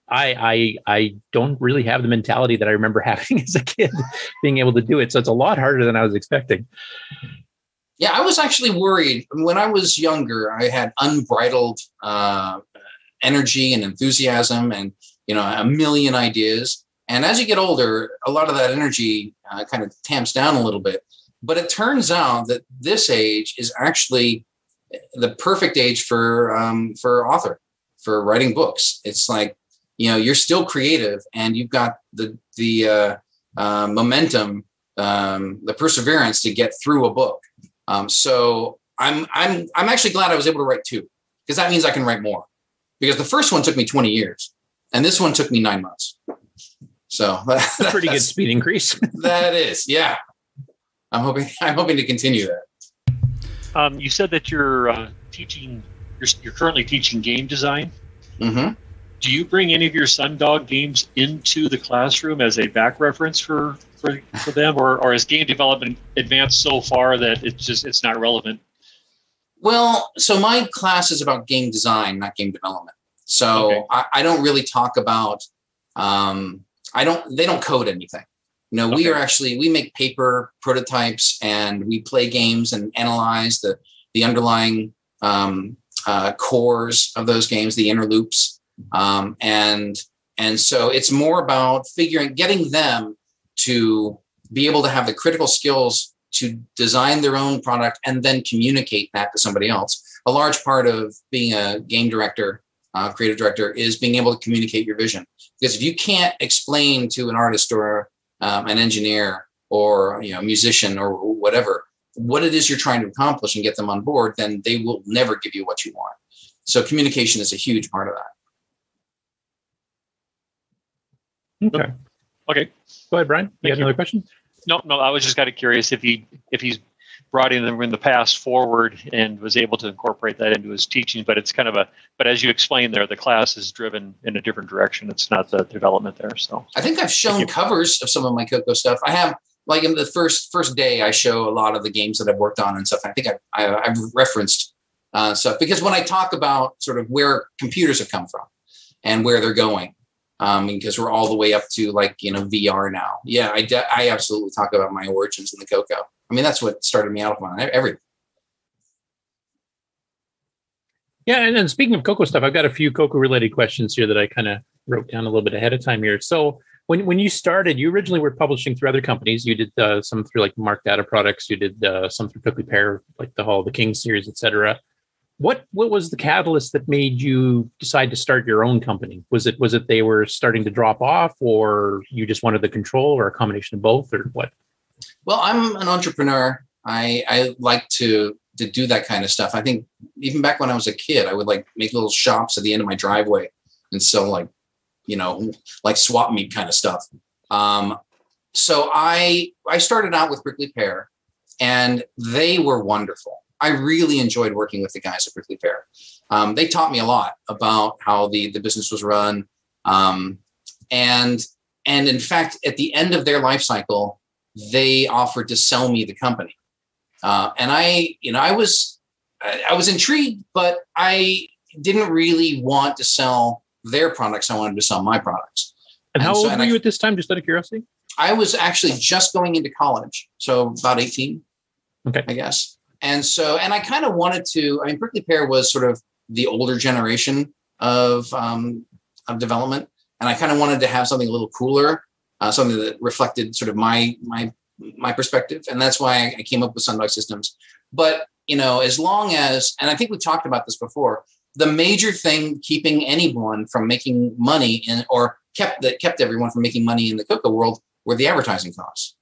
I, I, I don't really have the mentality that I remember [laughs] having as a kid being able to do it. So it's a lot harder than I was expecting. Yeah, I was actually worried when I was younger. I had unbridled uh, energy and enthusiasm, and you know, a million ideas. And as you get older, a lot of that energy uh, kind of tamps down a little bit. But it turns out that this age is actually the perfect age for um, for author for writing books. It's like you know you're still creative and you've got the the uh, uh, momentum, um, the perseverance to get through a book. Um, so I'm I'm I'm actually glad I was able to write two because that means I can write more. Because the first one took me 20 years, and this one took me nine months. So [laughs] that's a pretty good speed increase. [laughs] that is, yeah. I'm hoping [laughs] I'm hoping to continue that. Um, you said that you're uh, teaching. You're, you're, currently teaching game design. Mm-hmm. Do you bring any of your Sundog games into the classroom as a back reference for for, for them, or or is game development advanced so far that it's just it's not relevant? Well, so my class is about game design, not game development. So okay. I, I, don't really talk about. Um, I don't. They don't code anything. You know, okay. we are actually we make paper prototypes and we play games and analyze the the underlying um, uh, cores of those games, the inner loops, um, and and so it's more about figuring, getting them to be able to have the critical skills to design their own product and then communicate that to somebody else. A large part of being a game director, uh, creative director, is being able to communicate your vision. Because if you can't explain to an artist or um, an engineer or you know musician or whatever what it is you're trying to accomplish and get them on board then they will never give you what you want. So communication is a huge part of that. Okay. Okay. Go ahead brian. You Thank had you. another question? No no i was just kind of curious if he if he's brought in in the past forward and was able to incorporate that into his teaching. But it's kind of a but as you explained there, the class is driven in a different direction. It's not the development there. So I think I've shown covers of some of my Coco stuff. I have like in the first first day, I show a lot of the games that I've worked on and stuff. I think I, I, have referenced uh, stuff because when I talk about sort of where computers have come from and where they're going, um, because we're all the way up to like you know VR now. Yeah, I de- I absolutely talk about my origins in the Coco. I mean, that's what started me out on everything. Yeah, and then speaking of Coco stuff, I've got a few Coco related questions here that I kind of wrote down a little bit ahead of time here. So when when you started, you originally were publishing through other companies. You did uh, some through like Mark Data Products. You did uh, some through Prickly Pear, like the Hall of the King series, etc. What what was the catalyst that made you decide to start your own company? Was it was it they were starting to drop off, or you just wanted the control, or a combination of both, or what? Well, I'm an entrepreneur. I, I like to to do that kind of stuff. I think even back when I was a kid, I would like make little shops at the end of my driveway and sell like, you know, like swap meet kind of stuff. Um, so I I started out with Prickly Pear, and they were wonderful. I really enjoyed working with the guys at Prickly Pear. Um, they taught me a lot about how the the business was run, um, and and in fact, at the end of their life cycle, they offered to sell me the company. Uh, and I, you know, I was, I was intrigued, but I didn't really want to sell their products. I wanted to sell my products. And, and how so, old were you I, at this time? Just out of curiosity. I was actually just going into college, so about eighteen. Okay, I guess. And so, and I kind of wanted to. I mean, Prickly Pear was sort of the older generation of um, of development, and I kind of wanted to have something a little cooler uh, something that reflected sort of my my my perspective, and that's why I came up with Sundog Systems. But you know, as long as, and I think we talked about this before, the major thing keeping anyone from making money in, or kept that kept everyone from making money in the Coco world were the advertising costs.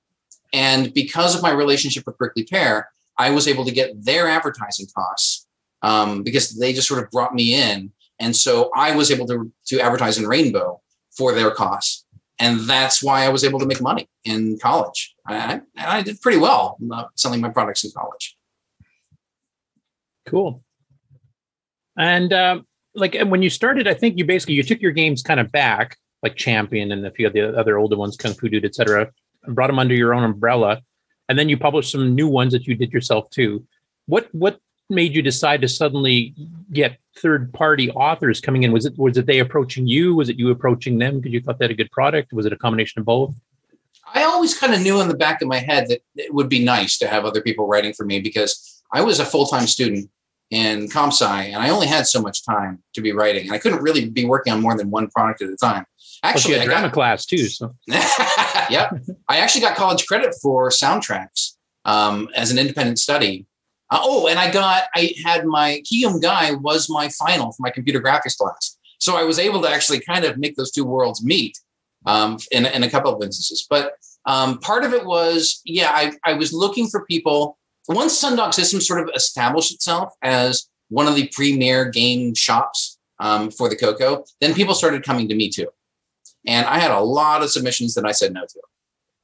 And because of my relationship with Prickly Pear, I was able to get their advertising costs um, because they just sort of brought me in, and so I was able to to advertise in Rainbow for their costs and that's why I was able to make money in college. I, I did pretty well uh, selling my products in college. Cool. And um, like when you started, I think you basically you took your games kind of back, like Champion and a few of the other older ones, Kung Fu Dude, etc., and brought them under your own umbrella. And then you published some new ones that you did yourself too. What what made you decide to suddenly get third party authors coming in? Was it was it they approaching you? Was it you approaching them because you thought they had a good product? Was it a combination of both? I always kind of knew in the back of my head that it would be nice to have other people writing for me because I was a full time student in comp sci and I only had so much time to be writing and I couldn't really be working on more than one product at a time. Actually, well, I drama got, class too. So, [laughs] yep, I actually got college credit for soundtracks um, as an independent study Uh, oh, and I got I had my Kyum-Gai was my final for my computer graphics class, so I was able to actually kind of make those two worlds meet um, in in a couple of instances. But um, part of it was yeah, I I was looking for people. Once Sundog Systems sort of established itself as one of the premier game shops um, for the Coco, then people started coming to me too. And I had a lot of submissions that I said no to.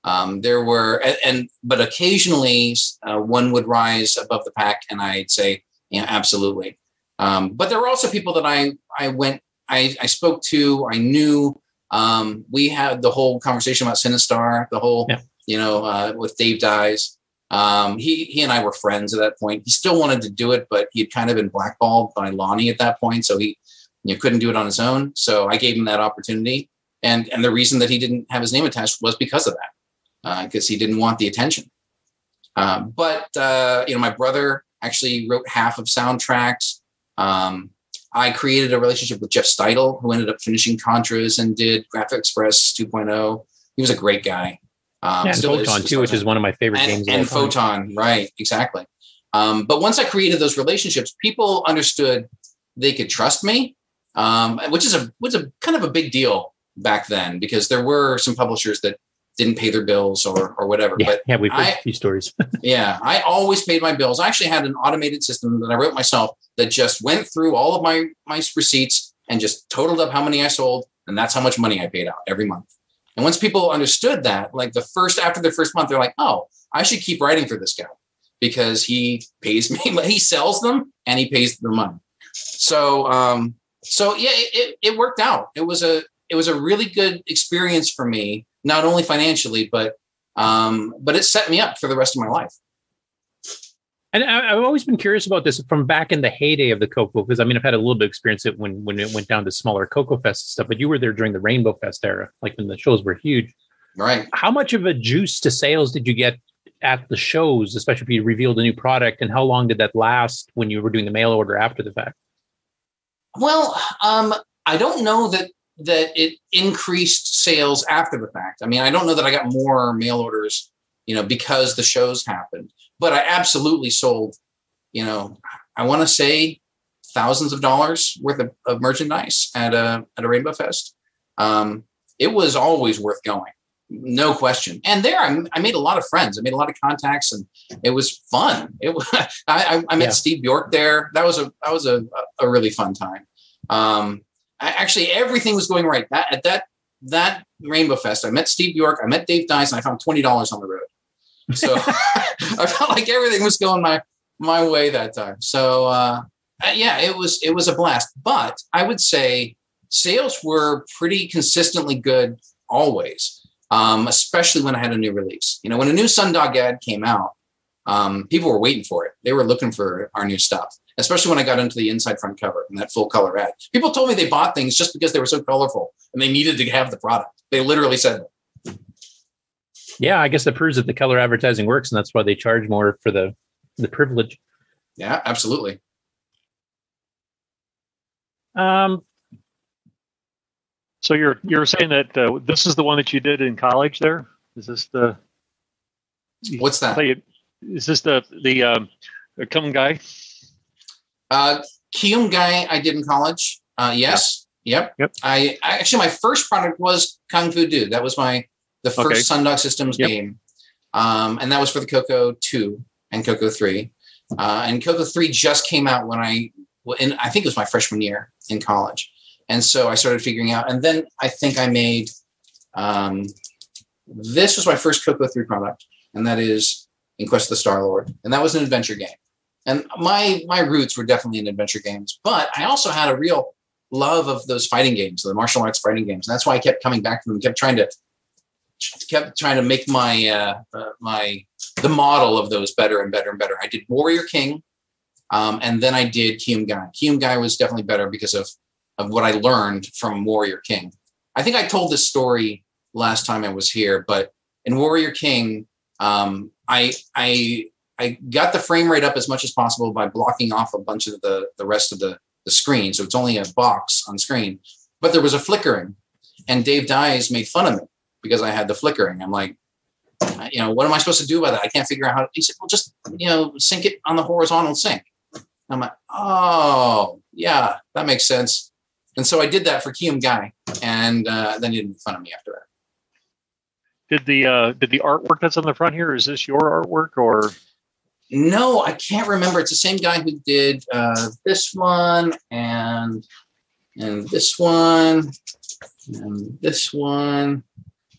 Um, there were, and, and but occasionally uh, one would rise above the pack, and I'd say, yeah, absolutely. Um, but there were also people that I I went, I, I spoke to, I knew. Um, we had the whole conversation about Sinistar, the whole, yeah. you know, uh, with Dave Dyes. Um, he he and I were friends at that point. He still wanted to do it, but he had kind of been blackballed by Lonnie at that point, so he you know, couldn't do it on his own. So I gave him that opportunity, and and the reason that he didn't have his name attached was because of that, because uh, he didn't want the attention. Uh, but uh, you know, my brother actually wrote half of soundtracks. Um, I created a relationship with Jeff Steidel, who ended up finishing Contras and did Graphic Express 2.0. He was a great guy. Um, yeah, and Photon too, which is one of my favorite and, games. And Photon, right? Exactly. Um, but once I created those relationships, people understood they could trust me, um, which is a was a kind of a big deal back then because there were some publishers that didn't pay their bills or or whatever. Yeah, but yeah, we've heard I, a few stories. [laughs] yeah, I always paid my bills. I actually had an automated system that I wrote myself that just went through all of my my receipts and just totaled up how many I sold, and that's how much money I paid out every month. And once people understood that, like the first after the first month, they're like, "Oh, I should keep writing for this guy because he pays [laughs] me, he sells them and he pays the money." So, um, so yeah, it, it worked out. It was a it was a really good experience for me, not only financially, but um, but it set me up for the rest of my life. And I, have always been curious about this from back in the heyday of the Coco, because I mean, I've had a little bit of experience it when when it went down to smaller Coco Fest stuff, but you were there during the Rainbow Fest era, like when the shows were huge. Right. How much of a juice to sales did you get at the shows, especially if you revealed a new product, and how long did that last when you were doing the mail order after the fact? Well, um, I don't know that that it increased sales after the fact. I mean, I don't know that I got more mail orders, you know, because the shows happened but I absolutely sold, you know, I want to say thousands of dollars worth of, of, merchandise at a at a Rainbow Fest. Um, it was always worth going, no question. And there, I, I, made a lot of friends. I made a lot of contacts, and it was fun. It was, [laughs] I, I, met yeah. Steve Bjork there. That was a that was a, a really fun time. Um, I, actually, everything was going right that, at that that Rainbow Fest. I met Steve Bjork, I met Dave Dyson, I found twenty dollars on the road. So [laughs] [laughs] I felt like everything was going my my way that time. So uh, uh, yeah, it was it was a blast. But I would say sales were pretty consistently good always, um, especially when I had a new release. You know, when a new Sundog ad came out, um, people were waiting for it. They were looking for our new stuff. Especially when I got into the inside front cover and that full color ad. People told me they bought things just because they were so colorful and they needed to have the product. They literally said that. Yeah, I guess that proves that the color advertising works, and that's why they charge more for the the privilege. Yeah, absolutely. Um. So you're you're saying that uh, this is the one that you did in college? There is this the what's that? Is this the the um, Kyum-Gai? Uh, guy I did in college. Uh, yes. Yeah. Yep. Yep. I, I actually my first product was Kung Fu Dude. That was my the first okay. Sundog Systems yep. game, um, and that was for the Coco Two and Coco Three. Uh, and Coco Three just came out when I, in I think it was my freshman year in college, and so I started figuring out. And then I think I made um, this was my first Coco Three product, and that is In Quest of the Star Lord, and that was an adventure game. And my my roots were definitely in adventure games, but I also had a real love of those fighting games, the martial arts fighting games. And that's why I kept coming back to them, kept trying to kept trying to make my uh, uh, my the model of those better and better and better. I did Warrior King, um, and then I did Kyum-Gai. Kiyum Gai was definitely better because of of what I learned from Warrior King. I think I told this story last time I was here, but in Warrior King, um, I I I got the frame rate up as much as possible by blocking off a bunch of the the rest of the the screen, so it's only a box on screen. But there was a flickering, and Dave Dyes made fun of me because I had the flickering. I'm like, You know, what am I supposed to do about that? I can't figure out how. He said, well, just you know, sync it on the horizontal sync. I'm like, oh yeah, that makes sense. And so I did that for Kyum-Gai, and uh, then he didn't fun of me after that. Did the uh, did the artwork that's on the front here is this your artwork or No, I can't remember. It's the same guy who did uh, this one and and this one and this one.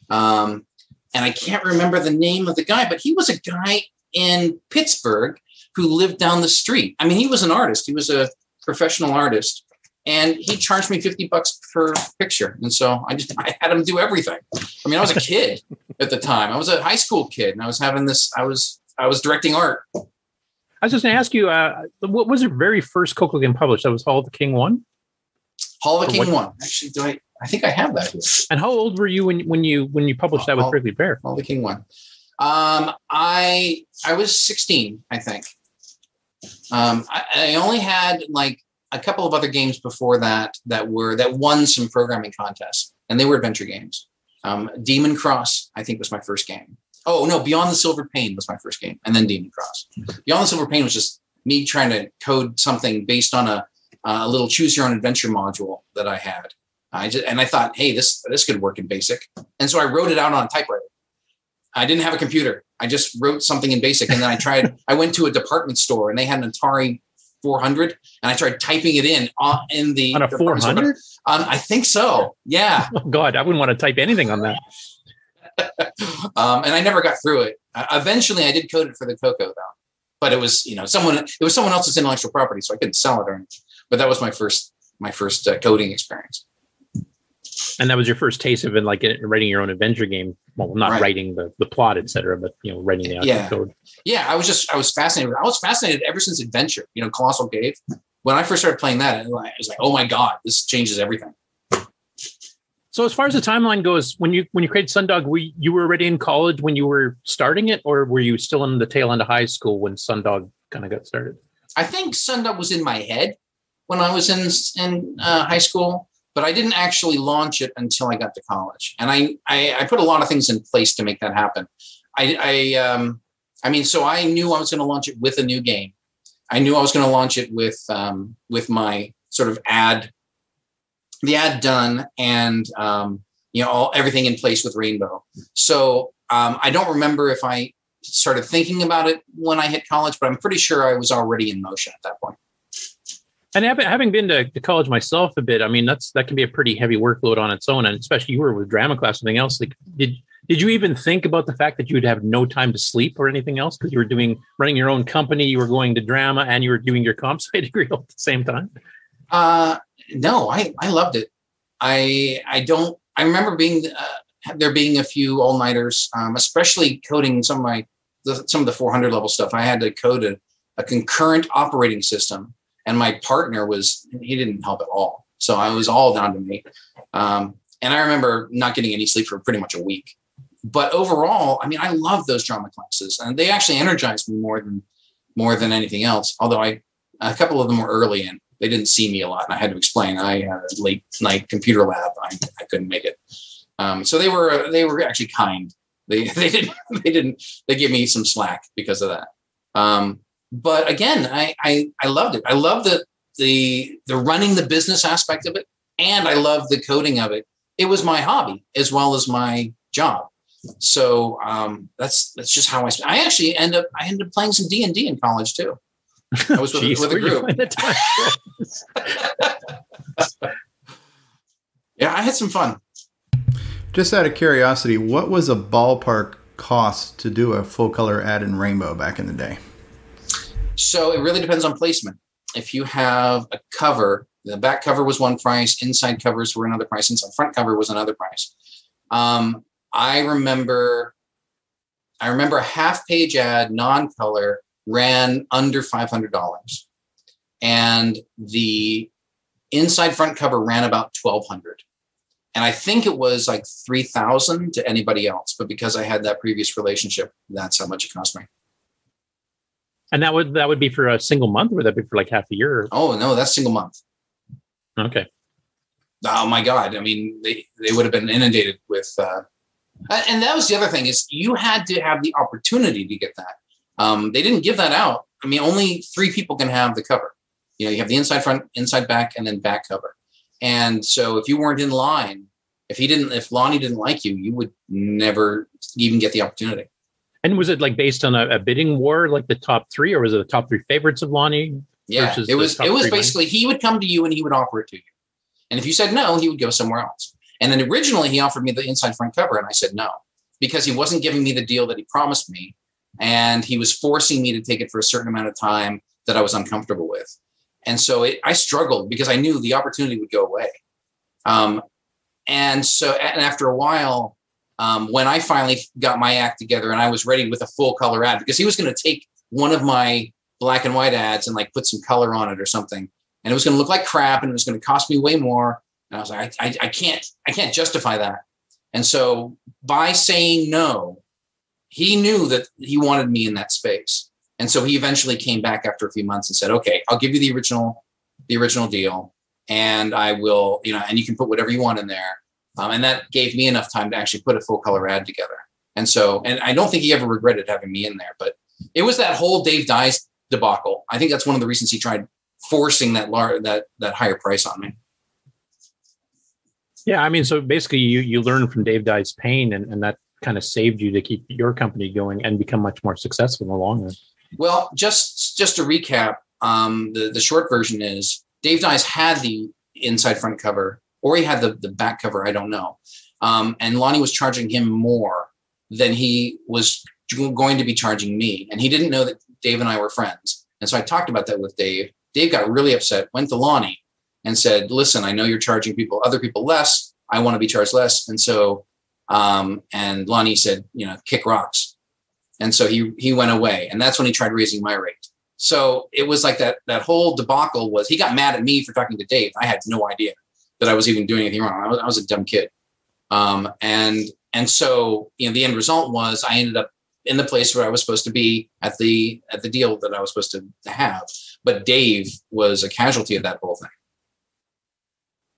Um, and I can't remember the name of the guy, but he was a guy in Pittsburgh who lived down the street. I mean, he was an artist. He was a professional artist, and he charged me fifty bucks per picture. And so I just I had him do everything. I mean, I was a kid [laughs] at the time. I was a high school kid, and I was having this. I was I was directing art. I was just going to ask you, uh, what was your very first Coco game published? That was Hall of the King one. Hall of the For King what- one. Actually, do I? I think I have that here. And how old were you when when you when you published that with Hall- Prickly Pear? Hall of the King one. Um, I I was 16, I think. Um, I, I only had like a couple of other games before that that were that won some programming contests, and they were adventure games. Um, Demon Cross, I think, was my first game. Oh no, Beyond the Silver Pane was my first game, and then Demon Cross. Beyond the Silver Pane was just me trying to code something based on a, a little choose your own adventure module that I had. I just and I thought, hey, this this could work in BASIC, and so I wrote it out on a typewriter. I didn't have a computer. I just wrote something in BASIC, and then I tried. I went to a department store, and they had an Atari 400, and I tried typing it in on in the On a 400? Um, I think so. Yeah. Oh [laughs] God, I wouldn't want to type anything on that. [laughs] um, and I never got through it. Uh, eventually, I did code it for the Coco though, but it was you know someone it was someone else's intellectual property, so I couldn't sell it or anything. But that was my first my first uh, coding experience. And that was your first taste of it, like uh, writing your own adventure game. Well, not Right. writing the, the plot, etc., but you know, writing the actual Yeah. code. Yeah, I was just I was fascinated. I was fascinated ever since Adventure. You know, Colossal Cave. When I first started playing that, I was like, oh my god, this changes everything. So, as far as the timeline goes, when you when you created Sundog, you, you were already in college when you were starting it, or were you still in the tail end of high school when Sundog kind of got started? I think Sundog was in my head when I was in in uh, high school, but I didn't actually launch it until I got to college. And I, I I put a lot of things in place to make that happen. I I um I mean, so I knew I was going to launch it with a new game. I knew I was going to launch it with um, with my sort of ad, the ad done, and um, you know all, everything in place with Rainbow. So um, I don't remember if I started thinking about it when I hit college, but I'm pretty sure I was already in motion at that point. And having, been to, to college myself a bit, I mean, that's that can be a pretty heavy workload on its own, and especially you were with drama class, something else. Like, did did you even think about the fact that you would have no time to sleep or anything else because you were doing running your own company, you were going to drama, and you were doing your comp [laughs] sci degree all at the same time? Uh, no, I, I loved it. I I don't. I remember being uh, there being a few all nighters, um, especially coding some of my the, some of the 400 level stuff. I had to code a, a concurrent operating system, and my partner was he didn't help at all. So I was all down to me. Um, and I remember not getting any sleep for pretty much a week. But overall, I mean, I love those drama classes, and they actually energized me more than more than anything else. Although I a couple of them were early and they didn't see me a lot and I had to explain I had a late night computer lab. I, I couldn't make it. Um, so they were, they were actually kind. They, [laughs] they didn't, they didn't, they gave me some slack because of that. Um, but again, I, I, I loved it. I loved the, the, the running the business aspect of it. And I love the coding of it. It was my hobby as well as my job. So um, that's that's just how I. Spent. I actually end up I ended up playing some D and D in college too. I was with, Jeez, with a group. find the time for it? Yeah, I had some fun. Just out of curiosity, what was a ballpark cost to do a full color ad in Rainbow back in the day? So it really depends on placement. If you have a cover, the back cover was one price, inside covers were another price, And inside front cover was another price. Um, I remember, I remember a half page ad, non color, ran under five hundred dollars, and the inside front cover ran about twelve hundred. And I think it was like three thousand to anybody else, but because I had that previous relationship, that's how much it cost me. And that would that would be for a single month, or would that be for like half a year? Oh no, that's single month. Okay. oh my god i mean they they would have been inundated with Uh, and that was the other thing is you had to have the opportunity to get that. Um, they didn't give that out. I mean, only three people can have the cover. You know, you have the inside front, inside back, and then back cover. And so if you weren't in line, if he didn't, if Lonnie didn't like you, you would never even get the opportunity. And was it like based on a, a bidding war, like the top three, or was it the top three favorites of Lonnie? Yeah, it was. It was basically he would come to you and he would offer it to you, and if you said no, he would go somewhere else. And then originally he offered me the inside front cover, and I said no because he wasn't giving me the deal that he promised me, and he was forcing me to take it for a certain amount of time that I was uncomfortable with, and so it, I struggled because I knew the opportunity would go away. Um, and so, and after a while, um, when I finally got my act together and I was ready with a full color ad, because he was going to take one of my black and white ads and like put some color on it or something, and it was going to look like crap and it was going to cost me way more. And I was like, I, I, I can't, I can't justify that. And so by saying no, he knew that he wanted me in that space. And so he eventually came back after a few months and said, okay, I'll give you the original, the original deal. And I will, you know, and you can put whatever you want in there. Um, and that gave me enough time to actually put a full color ad together. And so, and I don't think he ever regretted having me in there, but it was that whole Dave Dice debacle. I think that's one of the reasons he tried forcing that lar- that that higher price on me. Yeah, I mean, so basically, you you learn from Dave Dye's pain, and, and that kind of saved you to keep your company going and become much more successful in the long run. Well, just just to recap, um, the the short version is Dave Dice had the inside front cover, or he had the the back cover. I don't know. Um, and Lonnie was charging him more than he was going to be charging me, and he didn't know that Dave and I were friends. And so I talked about that with Dave. Dave got really upset, went to Lonnie, and said, "Listen, I know you're charging people, other people less. I want to be charged less." And so, um, and Lonnie said, "You know, kick rocks." And so he he went away, and that's when he tried raising my rate. So it was like that that whole debacle was he got mad at me for talking to Dave. I had no idea that I was even doing anything wrong. I was, I was a dumb kid. Um, and and so you know the end result was I ended up in the place where I was supposed to be at the at the deal that I was supposed to have. But Dave was a casualty of that whole thing.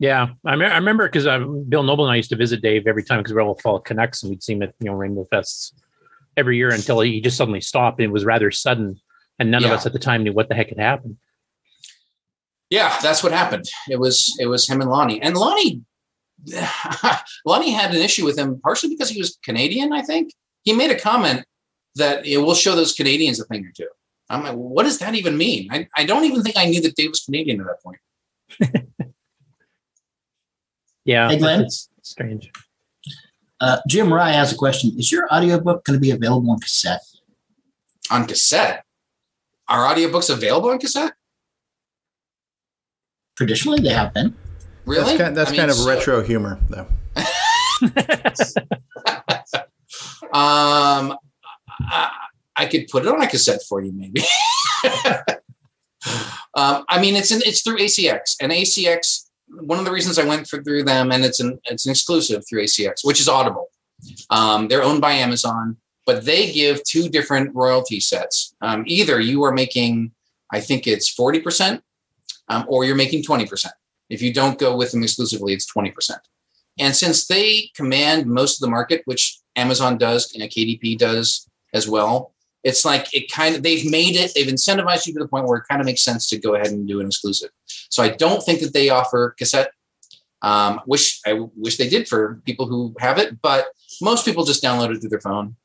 Yeah, I, me- I remember because uh, Bill Noble and I used to visit Dave every time because we're all fall connects and we'd see him at you know Rainbow Fests every year until he just suddenly stopped and it was rather sudden and none of us at the time knew what the heck had happened. Yeah, that's what happened. It was it was him and Lonnie. And Lonnie [laughs] Lonnie had an issue with him partially because he was Canadian, I think. He made a comment that it will show those Canadians a thing or two. I'm like, what does that even mean? I, I don't even think I knew that Dave was Canadian at that point. [laughs] Yeah, Hey, Glen? it's strange. Uh, Jim Rye has a question. Is your audiobook going to be available on cassette? On cassette. Are audiobooks available on cassette? Traditionally, they have been. Really? That's kind, that's I mean, kind of so- retro humor, though. [laughs] Um, I, I could put it on a cassette for you, maybe. [laughs] um, I mean, it's in, it's through ACX, and ACX. One of the reasons I went through them, and it's an it's an exclusive through ACX, which is Audible. Um, they're owned by Amazon, but they give two different royalty sets. Um, either you are making, I think it's forty percent, um, or you're making twenty percent. If you don't go with them exclusively, it's twenty percent. And since they command most of the market, which Amazon does, and know, KDP does as well, it's like it kind of they've made it, they've incentivized you to the point where it kind of makes sense to go ahead and do an exclusive. So I don't think that they offer cassette. Um, wish I wish they did for people who have it, but most people just download it through their phone.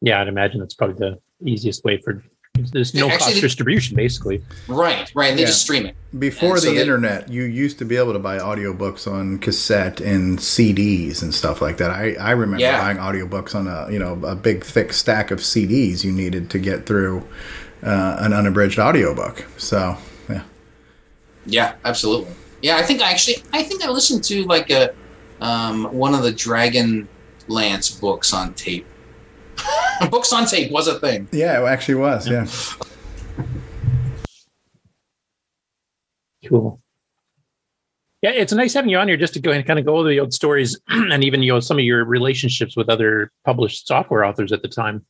Yeah, I'd imagine that's probably the easiest way for. There's no Actually, cost the- distribution, basically. Right, right. And they Yeah. just stream it. Before And so the they- internet, you used to be able to buy audiobooks on cassette and CDs and stuff like that. I, I remember Yeah. buying audiobooks on a you know a big thick stack of CDs you needed to get through uh, an unabridged audiobook. So yeah, Yeah, absolutely. Yeah, I think I actually I think I listened to like a um, one of the Dragon Lance books on tape. Books on tape was a thing. yeah, it actually was. Yeah, Cool. Yeah, it's nice having you on here just to go and kind of go over the old stories [clears throat] and even you know some of your relationships with other published software authors at the time.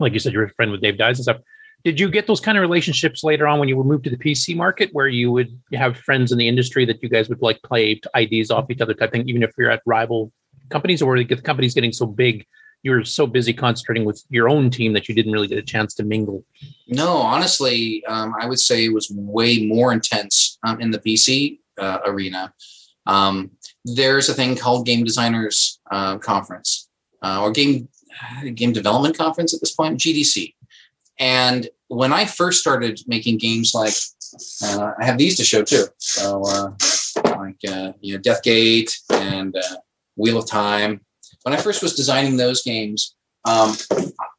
Like you said, you were a friend with Dave Dyes and stuff. did you get those kind of relationships later on when you were moved to the PC market, where you would have friends in the industry that you guys would like play ideas off each other type thing, even if you're at rival companies, or were the companies getting so big you were so busy concentrating with your own team that you didn't really get a chance to mingle? No, honestly, um, I would say it was way more intense um, in the PC uh, arena. Um, there's a thing called Game Designers uh, Conference uh, or Game [sighs] Game Development Conference at this point, GDC. And when I first started making games, like uh, I have these to show too, so uh, like uh, you know Deathgate and Wheel of Time. When I first was designing those games, um,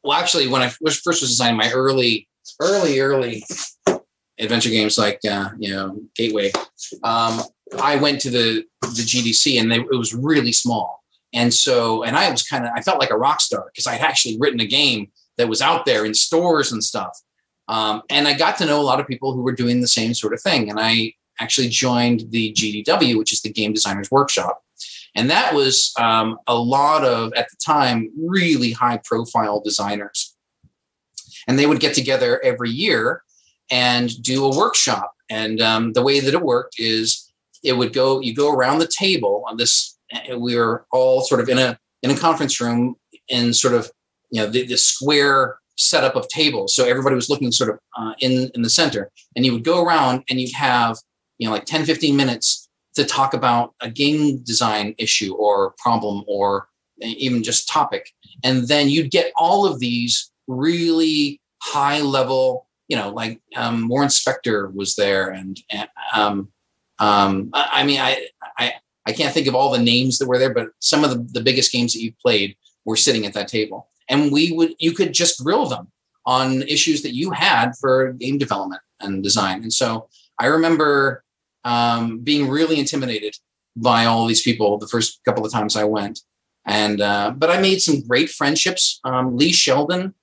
well, actually, when I first was designing my early, early, early adventure games like uh, you know Gateway, um, I went to the the GDC and they, it was really small, and so and I was kind of I felt like a rock star because I had actually written a game that was out there in stores and stuff, um, and I got to know a lot of people who were doing the same sort of thing, and I actually joined the GDW, which is the Game Designers Workshop, and that was um, a lot of at the time really high profile designers, and they would get together every year and do a workshop. And um, the way that it worked is it would go you go around the table on this we were all sort of in a in a conference room in sort of you know the, the square setup of tables. So everybody was looking sort of uh, in in the center. And you would go around and you'd have you know like 10 15 minutes to talk about a game design issue or problem or even just topic and then you'd get all of these really high level you know like um, warren spector was there and, and um, um, I, I, mean, I, I I can't think of all the names that were there, but some of the, the biggest games that you've played were sitting at that table, and we would you could just grill them on issues that you had for game development and design. And so I remember um, being really intimidated by all these people the first couple of times I went. And uh, but I made some great friendships. Um, Lee Sheldon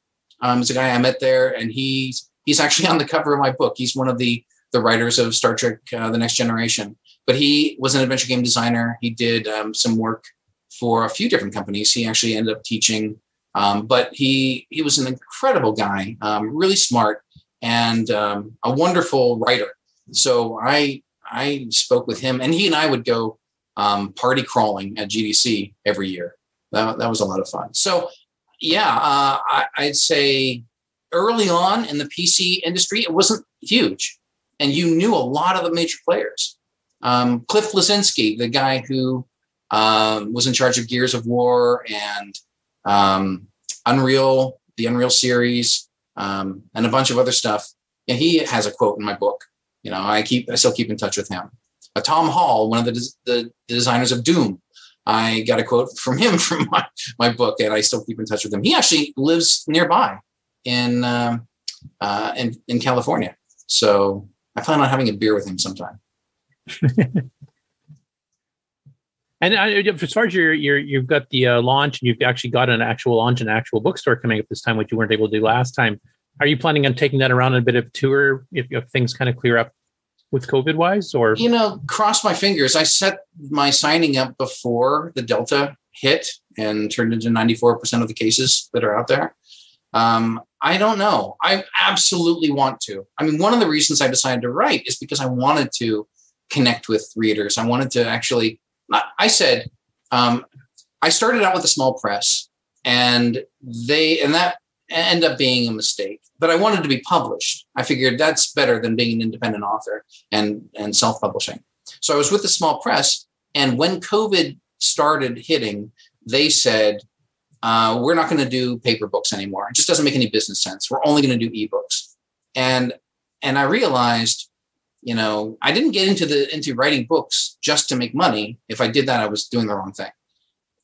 um, is a guy I met there, and he's he's actually [laughs] on the cover of my book. He's one of the the writers of Star Trek: uh, The Next Generation. But he was an adventure game designer. He did um, some work for a few different companies. He actually ended up teaching, um, but he he was an incredible guy, um, really smart, and a wonderful writer. So I I spoke with him, and he and I would go um, party crawling at GDC every year. That, that was a lot of fun. So yeah, uh, I, I'd say early on in the PC industry, it wasn't huge and you knew a lot of the major players. Um, Cliff Bleszinski, the guy who um, was in charge of Gears of War and um, Unreal, the Unreal series, um, and a bunch of other stuff. And he has a quote in my book. You know, I keep, I still keep in touch with him. Uh, Tom Hall, one of the, the, the designers of Doom, I got a quote from him [laughs] from my, my book, and I still keep in touch with him. He actually lives nearby in uh, uh, in in California. So I plan on having a beer with him sometime. [laughs] and uh, as far as your, your you've got the uh, launch and you've actually got an actual launch and actual bookstore coming up this time, which you weren't able to do last time. Are you planning on taking that around a bit of tour if, if things kind of clear up with COVID wise, or you know, cross my fingers. I set my signing up before the Delta hit and turned into ninety four percent of the cases that are out there. Um, I don't know. I absolutely want to. I mean, one of the reasons I decided to write is because I wanted to connect with readers. I wanted to actually, I said, um, I started out with a small press and they, and that ended up being a mistake, but I wanted to be published. I figured that's better than being an independent author and, and self publishing. So I was with a small press. And when COVID started hitting, they said, uh, we're not going to do paper books anymore. It just doesn't make any business sense. We're only going to do ebooks. And and I realized, you know, I didn't get into the into writing books just to make money. If I did that, I was doing the wrong thing.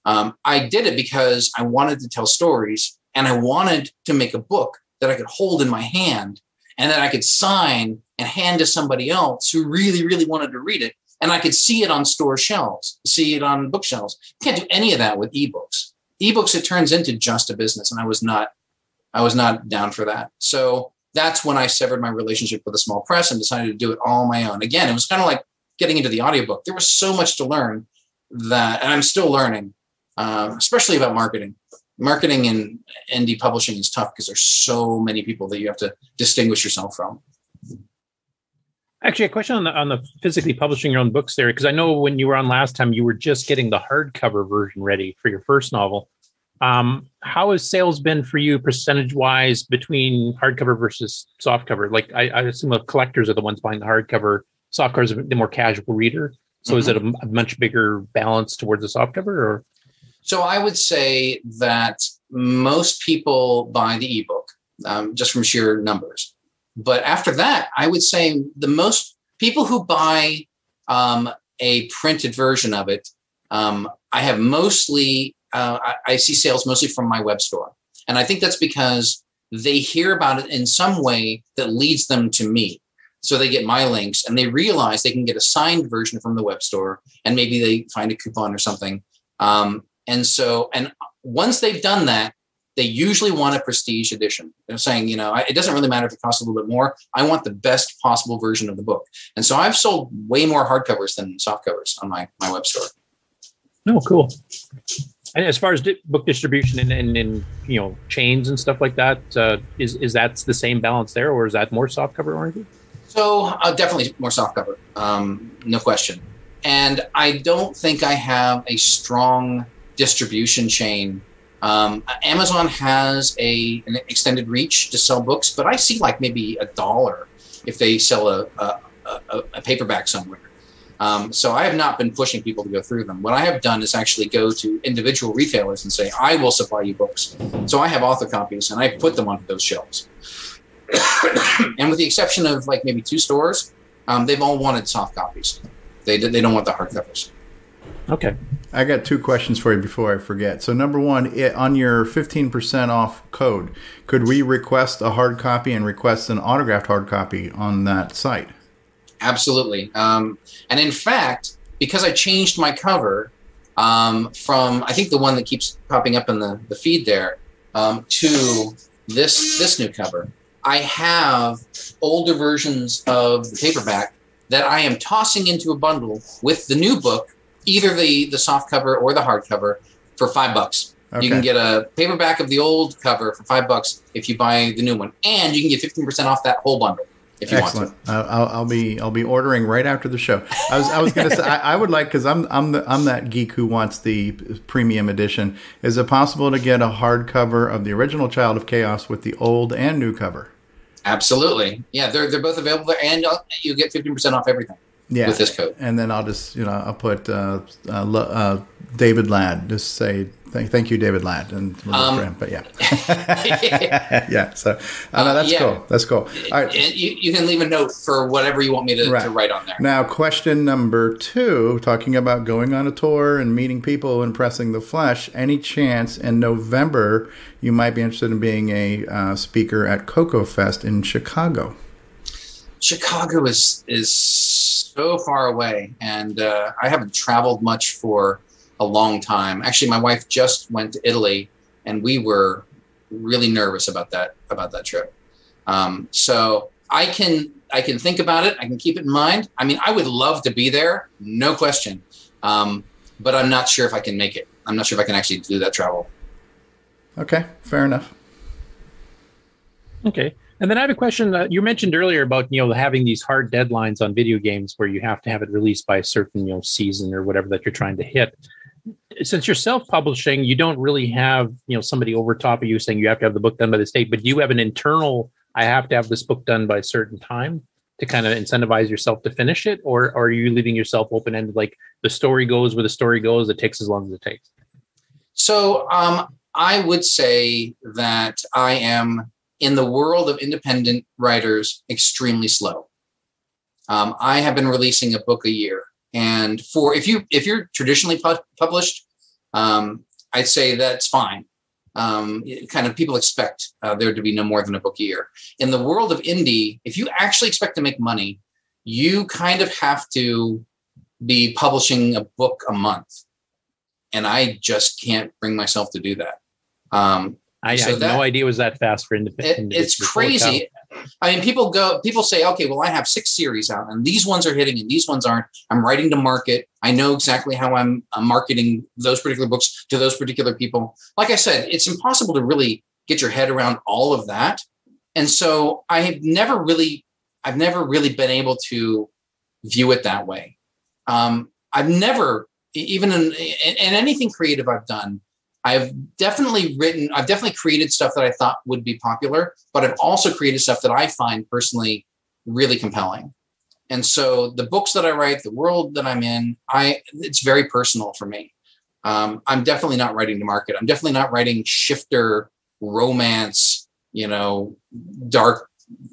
Um, I did it because I wanted to tell stories and I wanted to make a book that I could hold in my hand and that I could sign and hand to somebody else who really, really wanted to read it. And I could see it on store shelves, see it on bookshelves. You can't do any of that with ebooks. Ebooks it turns into just a business and i was not i was not down for that. So that's when i severed my relationship with a small press and decided to do it all on my own. Again it was kind of like getting into the audiobook. There was so much to learn that and i'm still learning uh, especially about marketing marketing in indie publishing is tough because there's so many people that you have to distinguish yourself from. Actually, a question on the on the physically publishing your own books there, because I know when you were on last time, you were just getting the hardcover version ready for your first novel. Um, how has sales been for you percentage wise between hardcover versus softcover? Like I, I assume the collectors are the ones buying the hardcover, softcover is the more casual reader. So mm-hmm. is it a, a, much bigger balance towards the softcover or? So I would say that most people buy the ebook um, just from sheer numbers. But after that, I would say the most people who buy um, a printed version of it, um, I have mostly uh, I, I see sales mostly from my web store. And I think that's because they hear about it in some way that leads them to me. So they get my links and they realize they can get a signed version from the web store and maybe they find a coupon or something. Um, and so, and once they've done that, they usually want a prestige edition. They're saying, you know, it doesn't really matter if it costs a little bit more. I want the best possible version of the book. And so I've sold way more hardcovers than soft covers on my, my web store. Oh, cool. And as far as di- book distribution and, and, and, you know chains and stuff like that, uh, is is that the same balance there, or is that more soft cover oriented? So uh, definitely more soft cover, um, no question. And I don't think I have a strong distribution chain. Um, Amazon has a an extended reach to sell books, but I see like maybe a dollar if they sell a, a, a, a paperback somewhere. Um, so I have not been pushing people to go through them. What I have done is actually go to individual retailers and say, I will supply you books. So I have author copies and I put them onto those shelves. [coughs] and with the exception of like maybe two stores, um, they've all wanted soft copies. They, they don't want the hardcovers. Okay. I got two questions for you before I forget. So, number one, it, on your 15% off code, could we request a hard copy and request an autographed hard copy on that site? Absolutely. Um, and in fact, because I changed my cover um, from I think the one that keeps popping up in the, the feed there um, to this this new cover, I have older versions of the paperback that I am tossing into a bundle with the new book, either the the soft cover or the hard cover for five bucks. Okay. You can get a paperback of the old cover for five bucks if you buy the new one, and you can get fifteen percent off that whole bundle if you Excellent. want to. I'll, I'll, be I'll be ordering right after the show. I was I was gonna say I, I, would like because I'm I'm the I'm that geek who wants the premium edition. Is it possible to get a hardcover of the original Child of Chaos with the old and new cover? Absolutely. Yeah, they're they're both available there, and uh, you get fifteen percent off everything. Yeah, with this code. And then I'll just you know I'll put uh, uh, uh David Ladd. Just say Thank, thank you, David Ladd, and um, but yeah, [laughs] [laughs] yeah. So uh, no, that's yeah. cool. That's cool. All right. You, you, can leave a note for whatever you want me to, right. to, write on there. Now, question number two, talking about going on a tour and meeting people and pressing the flesh. Any chance in November you might be interested in being a uh, speaker at Coco Fest in Chicago? Chicago is is so far away, and uh, I haven't traveled much for a long time. Actually, my wife just went to Italy, and we were really nervous about that about that trip. Um, so I can I can think about it. I can keep it in mind. I mean, I would love to be there, no question. Um, but I'm not sure if I can make it. I'm not sure if I can actually do that travel. Okay, fair enough. Okay. And then I have a question. Uh, you mentioned earlier about you know having these hard deadlines on video games where you have to have it released by a certain you know season or whatever that you're trying to hit since you're self-publishing, you don't really have you know somebody over top of you saying you have to have the book done by this date, but do you have an internal. I have to have this book done by a certain time to kind of incentivize yourself to finish it, or, or are you leaving yourself open ended? Like the story goes where the story goes. It takes as long as it takes. So um, I would say that I am in the world of independent writers extremely slow. Um, I have been releasing a book a year. And for if you if you're traditionally pu- published, um, I'd say that's fine. Um, kind of people expect uh, there to be no more than a book a year. In the world of indie, if you actually expect to make money, you kind of have to be publishing a book a month, and I just can't bring myself to do that. Um, I, so had that, no idea it was that fast for independent. It, it's crazy. I mean, people go, people say, okay, well, I have six series out, and these ones are hitting, and these ones aren't. I'm writing to market. I know exactly how I'm, I'm marketing those particular books to those particular people. Like I said, it's impossible to really get your head around all of that, and so I have never really, I've never really been able to view it that way. Um, I've never, even in, in, in anything creative I've done, I've definitely written, I've definitely created stuff that I thought would be popular, but I've also created stuff that I find personally really compelling. And so the books that I write, the world that I'm in, I it's very personal for me. Um, I'm definitely not writing to market. I'm definitely not writing shifter romance, you know, dark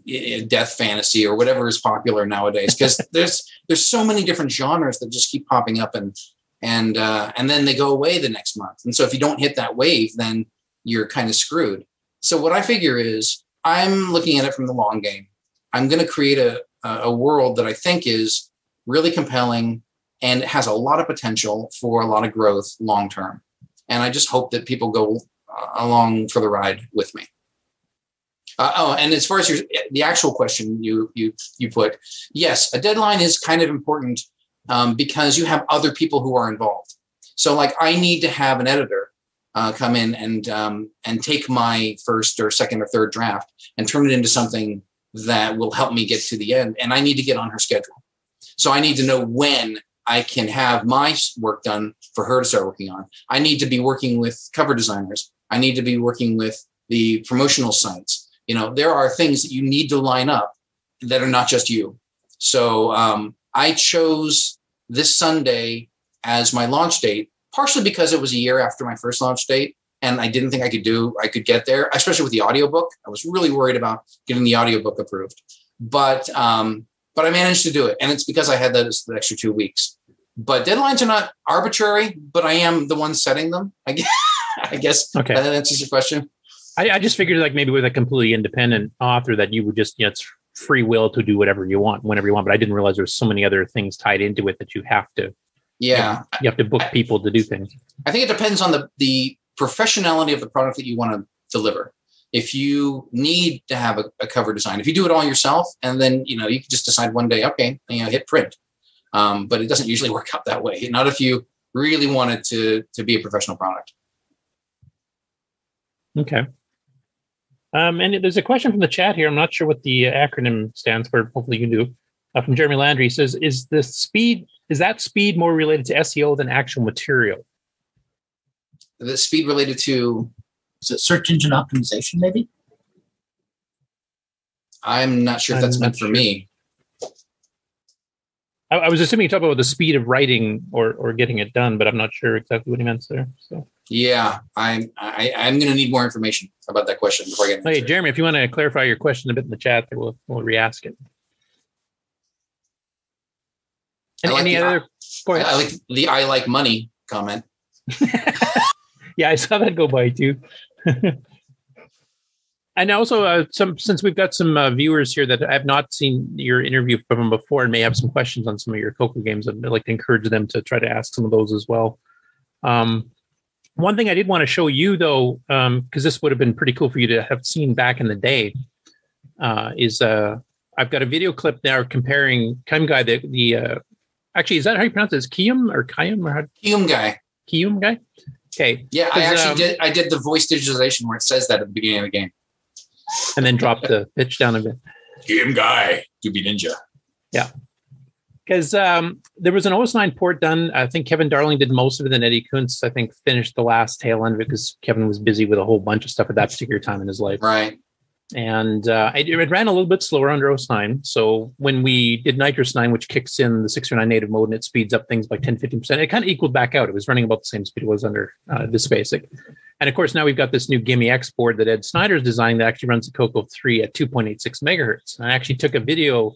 eh, death fantasy or whatever is popular nowadays because [laughs] there's there's so many different genres that just keep popping up and and uh, and then they go away the next month. And so if you don't hit that wave, then you're kind of screwed. So what I figure is I'm looking at it from the long game. I'm going to create a a world that I think is really compelling and has a lot of potential for a lot of growth long term. And I just hope that people go uh, along for the ride with me. Uh, oh, and as far as your the actual question you you you put, yes, a deadline is kind of important um, because you have other people who are involved. So, like, I need to have an editor uh, come in and um, and take my first or second or third draft and turn it into something that will help me get to the end. And I need to get on her schedule. So I need to know when I can have my work done for her to start working on. I need to be working with cover designers. I need to be working with the promotional sites. You know, there are things that you need to line up that are not just you. So um, I chose this Sunday as my launch date, partially because it was a year after my first launch date. And I didn't think I could do, I could get there, especially with the audiobook. I was really worried about getting the audiobook approved. But um, but I managed to do it. And it's because I had those the extra two weeks. But deadlines are not arbitrary, but I am the one setting them. I guess, [laughs] I guess okay. that answers your question. I, I, just figured like maybe with a completely independent author that you would just, you know, it's free will to do whatever you want whenever you want. But I didn't realize there's so many other things tied into it that you have to. Yeah, you have to book people to do things. I think it depends on the the professionality of the product that you want to deliver. If you need to have a, a cover design, if you do it all yourself, and then you know you can just decide one day, okay, you know, hit print. Um, but it doesn't usually [laughs] work out that way. Not if you really want it to to be a professional product. Okay. Um, and there's a question from the chat here. I'm not sure what the acronym stands for. Hopefully you do. Uh, from Jeremy Landry he says, "Is the speed is that speed more related to SEO than actual material?" The speed related to is it search engine optimization, maybe? I'm not sure if that's meant for me. I, I was assuming you talk about the speed of writing or or getting it done, but I'm not sure exactly what he meant there. So yeah, I'm I, I'm going to need more information about that question before I get. Hey, Jeremy, if you want to clarify your question a bit in the chat, we'll we'll re-ask it. And like any the, other? I, I like the "I like money" comment. [laughs] yeah, I saw that go by too. [laughs] and also, uh, some since we've got some uh, viewers here that have not seen your interview from before and may have some questions on some of your Coco games, I'd like to encourage them to try to ask some of those as well. Um, one thing I did want to show you though, because um, this would have been pretty cool for you to have seen back in the day, uh, is uh, I've got a video clip now comparing Kim Guy, the, the uh, actually, is that how you pronounce it? Is Kium or Kium or how? Kium Guy. Kium Guy? Okay. Yeah, I actually um, did. I did the voice digitalization where it says that at the beginning of the game. And then drop the pitch down a bit. Game Guy, Doobie Ninja. Yeah because um, there was an OS9 port done. I think Kevin Darling did most of it, and Eddie Kuntz, I think, finished the last tail end of it because Kevin was busy with a whole bunch of stuff at that particular time in his life. Right. And uh, it, it, ran a little bit slower under OS9. So when we did NitrOS-9, which kicks in the 609 native mode and it speeds up things by 10, 15%, it kind of equaled back out. It was running about the same speed it was under uh, this basic. And of course, now we've got this new GIME-X board that Ed Snider's designed that actually runs the Coco 3 at 2.86 megahertz. And I actually took a video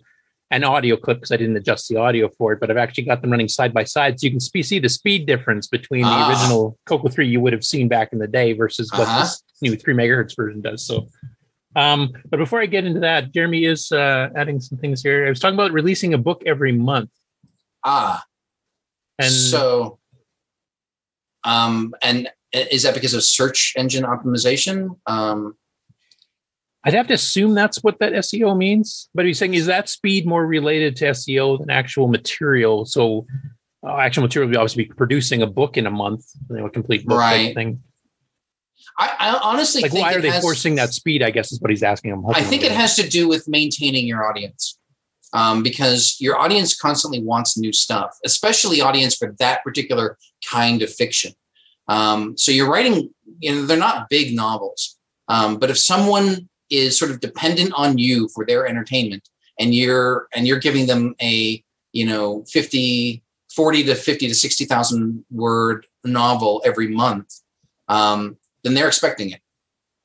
an audio clip because I didn't adjust the audio for it, but I've actually got them running side by side. So you can see the speed difference between the ah. original Coco 3 you would have seen back in the day versus what uh-huh. this new 3 megahertz version does. So, um, but before I get into that, Jeremy is uh, adding some things here. I was talking about releasing a book every month. Ah. And so, um, and is that because of search engine optimization? Um, I'd have to assume that's what that SEO means. But he's saying, is that speed more related to SEO than actual material? So, uh, actual material would obviously be producing a book in a month, you know, a complete book type Right. thing. I, I honestly Like, think why it are they has- forcing that speed? I guess is what he's asking. I think it has to do with maintaining your audience. Um, because your audience constantly wants new stuff, especially audience for that particular kind of fiction. Um, so you're writing, you know, they're not big novels. Um, but if someone is sort of dependent on you for their entertainment and you're and you're giving them a, you know, 50, 40 to 50 to 60,000 word novel every month, um, then they're expecting it.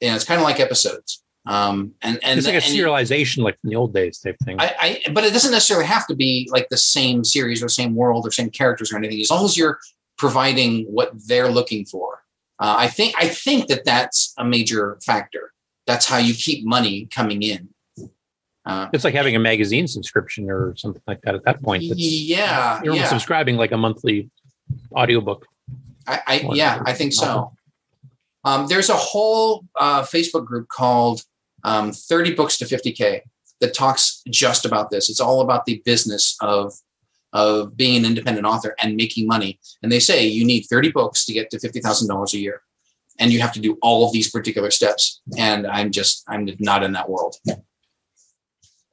You know, it's kind of like episodes. Um, and and it's like a and- serialization, like from the old days type thing. I, I, but it doesn't necessarily have to be like the same series or same world or same characters or anything. As long as you're providing what they're looking for, uh, I think I think that that's a major factor. That's how you keep money coming in. Uh, it's like having a magazine subscription or something like that. At that point, it's, yeah, you're yeah, subscribing like a monthly audiobook. I, I yeah, I think so. Um, there's a whole uh, Facebook group called um, 30 Books to 50K that talks just about this. It's all about the business of of being an independent author and making money. And they say you need 30 books to get to $50,000 a year. And you have to do all of these particular steps. And I'm just, I'm not in that world.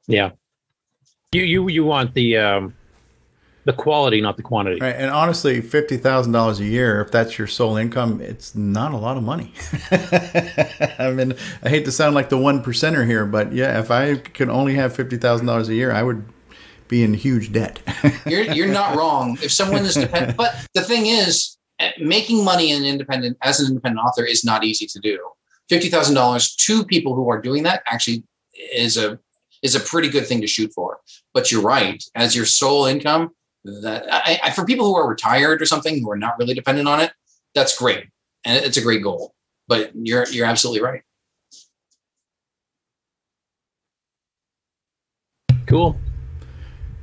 Yeah, you you you want the um, the quality, not the quantity. Right, and honestly, fifty thousand dollars a year, if that's your sole income, it's not a lot of money. [laughs] I mean, I hate to sound like the one percenter here, but yeah, if I could only have fifty thousand dollars a year, I would be in huge debt. [laughs] You're, you're not wrong. If someone is dependent, [laughs] but the thing is, eh, making money in independent as an independent author is not easy to do. Fifty thousand dollars to people who are doing that actually is a is a pretty good thing to shoot for. But you're right, as your sole income, that I, I, for people who are retired or something who are not really dependent on it, that's great, and it's a great goal. But you're you're absolutely right. Cool.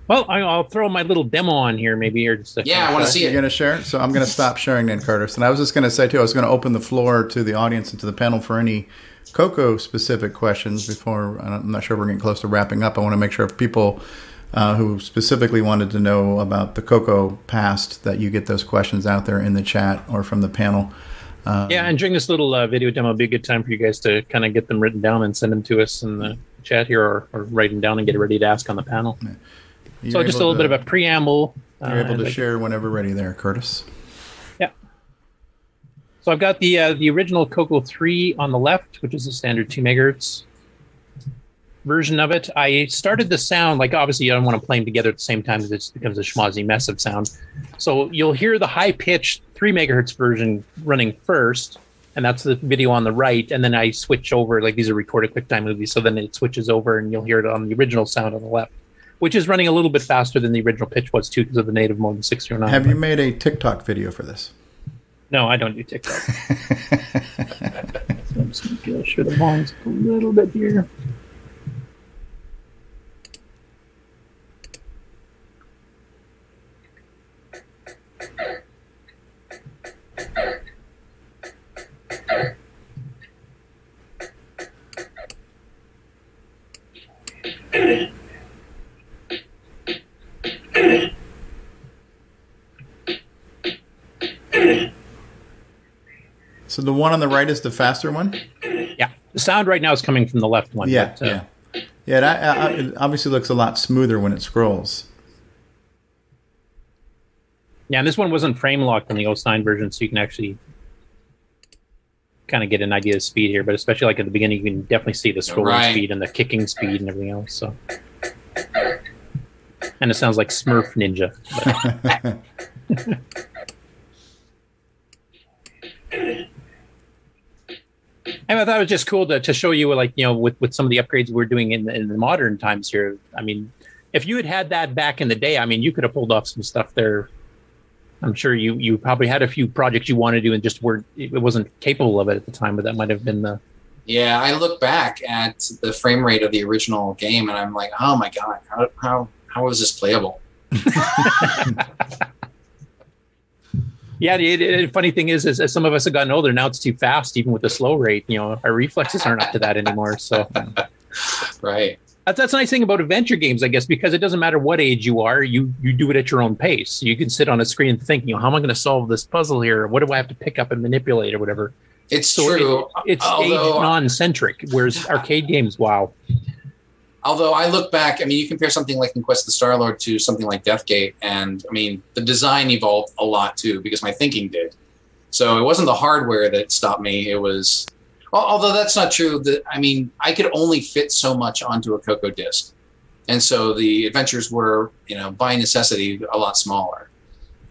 Well, I- I'll throw my little demo on here, maybe, or just Yeah, I want to see it. You're going to share? So I'm going [laughs] to stop sharing then, Curtis. And I was just going to say, too, I was going to open the floor to the audience and to the panel for any Coco specific questions before I'm not sure we're getting close to wrapping up. I want to make sure people uh, who specifically wanted to know about the Coco past that you get those questions out there in the chat or from the panel. Um, Yeah, and during this little uh, video demo, it'd be a good time for you guys to kind of get them written down and send them to us in the chat here, or, or write them down and get ready to ask on the panel. you're so just a little bit of a preamble. You're uh, able to like- share whenever ready there, Curtis. Yeah. So I've got the uh, the original Coco 3 on the left, which is a standard 2 megahertz version of it. I started the sound, like obviously I don't want to play them together at the same time because it just becomes a schmozzy mess of sound. So you'll hear the high pitched 3 megahertz version running first, and that's the video on the right. And then I switch over, like these are recorded QuickTime movies, so then it switches over and you'll hear it on the original sound on the left, which is running a little bit faster than the original pitch was too because of the native mode in 609. Have you made a TikTok video for this? No, I don't do TikTok. [laughs] So I'm just going to sure the volume's a little bit here. So the one on the right is the faster one? Yeah, the sound right now is coming from the left one. Yeah, but, uh, yeah. Yeah, that, uh, it obviously looks a lot smoother when it scrolls. yeah. And this one wasn't frame locked in the old 09 version, so you can actually kind of get an idea of speed here. But especially like at the beginning, you can definitely see the scrolling Right. speed and the kicking speed and everything else. So, and it sounds like Smurf Ninja. [laughs] And I thought it was just cool to, to show you, like, you know, with, with some of the upgrades we're doing in, in the modern times here. I mean, if you had had that back in the day, I mean, you could have pulled off some stuff there. I'm sure you you probably had a few projects you wanted to do and just weren't, it wasn't capable of it at the time, but that might have been the, Yeah, I look back at the frame rate of the original game and I'm like, oh my god, how how how is this playable? [laughs] Yeah, the, the funny thing is, is, as some of us have gotten older, now it's too fast, even with the slow rate. You know, our reflexes aren't up to that anymore. So, [laughs] right. That's, that's the nice thing about adventure games, I guess, because it doesn't matter what age you are, you you do it at your own pace. You can sit on a screen and think, you know, how am I going to solve this puzzle here? What do I have to pick up and manipulate or whatever? It's So it- true. It's Although- age non-centric, whereas [laughs] arcade games, wow. although I look back, I mean, you compare something like In Quest of the Star Lord to something like Deathgate, and I mean, the design evolved a lot too because my thinking did. So it wasn't the hardware that stopped me; it was. Al- Although that's not true. That I mean, I could only fit so much onto a Coco disc, and so the adventures were, you know, by necessity, a lot smaller.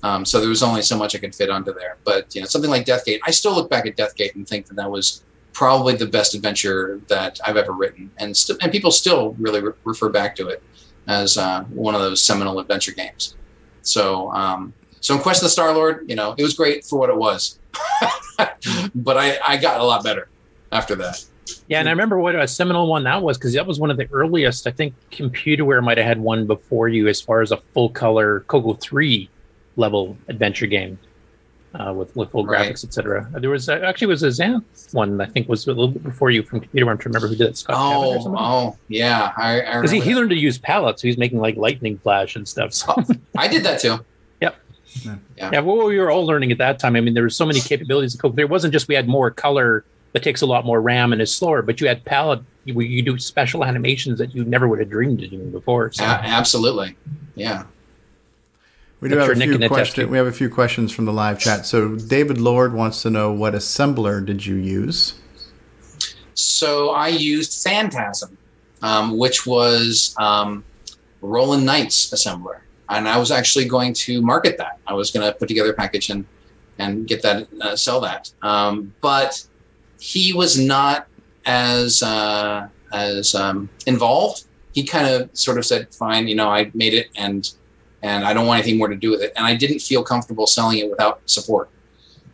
Um, so there was only so much I could fit onto there. But you know, something like Deathgate, I still look back at Deathgate and think that that was probably the best adventure that I've ever written, and st- and people still really re- refer back to it as uh, one of those seminal adventure games. So, um, so in Quest of the Star Lord, you know, it was great for what it was, [laughs] but I I got a lot better after that. Yeah, and I remember what a seminal one that was because that was one of the earliest. I think Computerware might have had one before you as far as a full color Coco three level adventure game uh, with with full Right. graphics, etc. There was uh, actually was a Xanth one I think was a little bit before you from Computerware. I'm trying to remember who did it. Scott Oh, something. oh, yeah, I, I Because he, he learned to use palettes, so he's making like lightning flash and stuff. So I did that too. [laughs] Yep. Yeah, yeah. well, we were all learning at that time. I mean, there were so many capabilities. There wasn't just we had more color that takes a lot more RAM and is slower, but you had palette. You, you do special animations that you never would have dreamed of doing before. So. A- absolutely, yeah. We do I'm have sure a few questions. We have a few questions from the live chat. So David Lord wants to know what assembler did you use? So I used Phantasm, um, which was um, Roland Knight's assembler, and I was actually going to market that. I was going to put together a package and and get that uh, sell that. Um, but he was not as uh, as um, involved. He kind of sort of said, "Fine, you know, I made it, and and I don't want anything more to do with it." And I didn't feel comfortable selling it without support.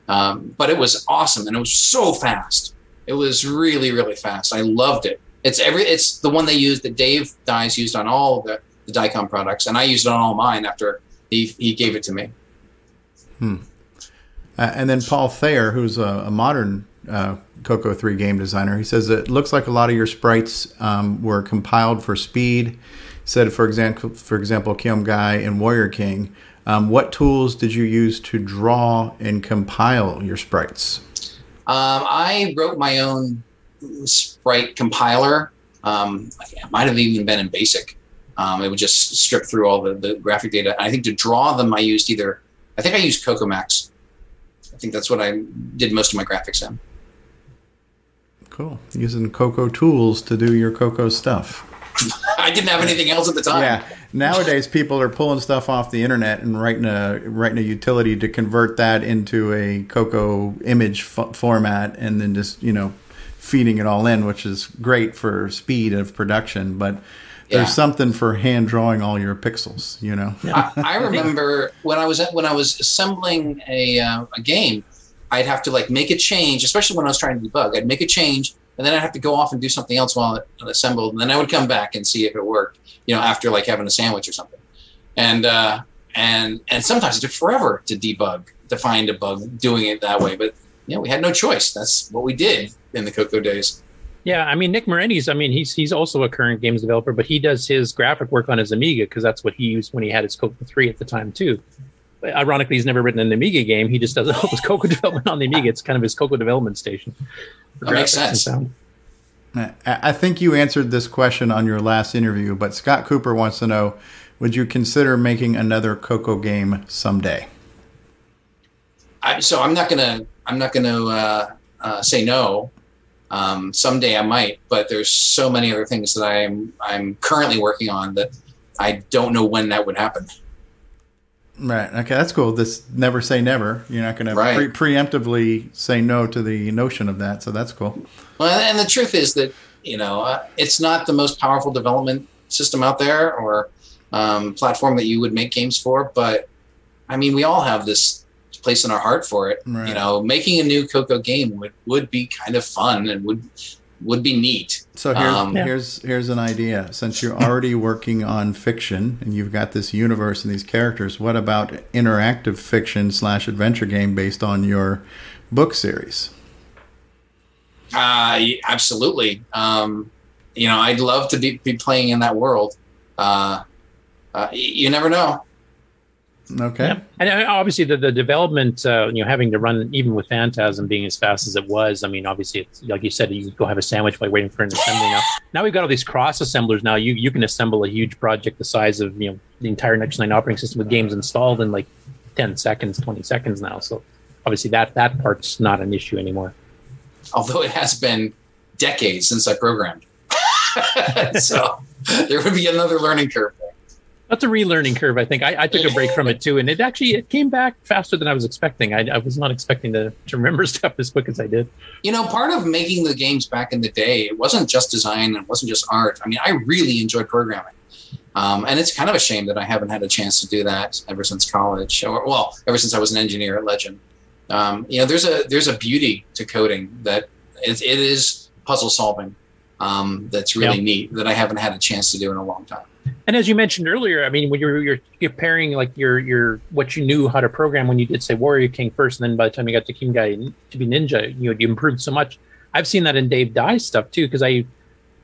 Um, but it was awesome, and it was so fast. It was really, really fast. I loved it. It's every. It's the one they used that Dave Dies used on all the, the Diecom products, and I used it on all mine after he he gave it to me. Uh, and then Paul Thayer, who's a, a modern uh, Coco 3 game designer, he says it looks like a lot of your sprites um, were compiled for speed. Said, for example, for example, Kyum-Gai and Warrior King. Um, what tools did you use to draw and compile your sprites? Um, I wrote my own sprite compiler. Um, it might have even been in BASIC. Um, it would just strip through all the, the graphic data. I think to draw them, I used either. I think I used CocoMax. I think that's what I did most of my graphics in. Cool. Using Coco tools to do your Coco stuff. I didn't have anything else at the time. Yeah. Nowadays, people are pulling stuff off the internet and writing a writing a utility to convert that into a Coco image f- format, and then just you know feeding it all in, which is great for speed of production. But Yeah. there's something for hand drawing all your pixels. You know. I, I remember when I was when I was assembling a uh, a game, I'd have to like make a change, especially when I was trying to debug. I'd make a change, and then I'd have to go off and do something else while it assembled, and then I would come back and see if it worked. You know, after like having a sandwich or something, and uh, and and sometimes it took forever to debug to find a bug doing it that way. But know, we had no choice. That's what we did in the Coco days. Yeah, I mean Nick Marentes. I mean he's he's also a current games developer, but he does his graphic work on his Amiga because that's what he used when he had his Coco three at the time too. But ironically, he's never written an Amiga game. He just does all his Coco development on the Amiga. It's kind of his Coco development station. That makes sense. sound. I I think you answered this question on your last interview, but Scott Cooper wants to know: Would you consider making another Coco game someday? I, so I'm not gonna I'm not gonna uh, uh, say no. Um, someday I might, but there's so many other things that I'm I'm currently working on that I don't know when that would happen. Right. Okay, that's cool. This never say never. You're not going to pre- preemptively say no to the notion of that. So that's cool. Well, and the truth is that you know uh, it's not the most powerful development system out there or um, platform that you would make games for, but I mean we all have this place in our heart for it. Right. You know, making a new Coco game would would be kind of fun and would would be neat. So here's Um, Yeah. here's here's an idea. Since you're already [laughs] working on fiction and you've got this universe and these characters, what about interactive fiction slash adventure game based on your book series? Uh, absolutely. Um, you know, I'd love to be, be playing in that world. Uh, uh, you never know. Okay. Yeah. And uh, obviously, the, the development, uh, you know, having to run even with Phantasm being as fast as it was. I mean, obviously, it's like you said, you go have a sandwich while waiting for an assembly. Now, now we've got all these cross assemblers. Now you you can assemble a huge project the size of you know the entire NitrOS-9 operating system with games installed in like ten seconds, twenty seconds now. So obviously, that that part's not an issue anymore. Although it has been decades since I programmed. [laughs] so there would be another learning curve. That's a relearning curve. I think I, I took a break from it too, and it actually it came back faster than I was expecting. I, I was not expecting to, to remember [laughs] stuff as quick as I did. You know, part of making the games back in the day, it wasn't just design, it wasn't just art. I mean, I really enjoyed programming. Um, and it's kind of a shame that I haven't had a chance to do that ever since college, or well, ever since I was an engineer at Legend. Um, you know, there's a there's a beauty to coding that it, it is puzzle solving. Um, that's really Yeah. neat that I haven't had a chance to do in a long time. And as you mentioned earlier, I mean, when you're you're comparing like your your what you knew how to program when you did say Warrior King first, and then by the time you got to Kyum-Gai to be Ninja, you know, you improved so much. I've seen that in Dave Dies' stuff too, because I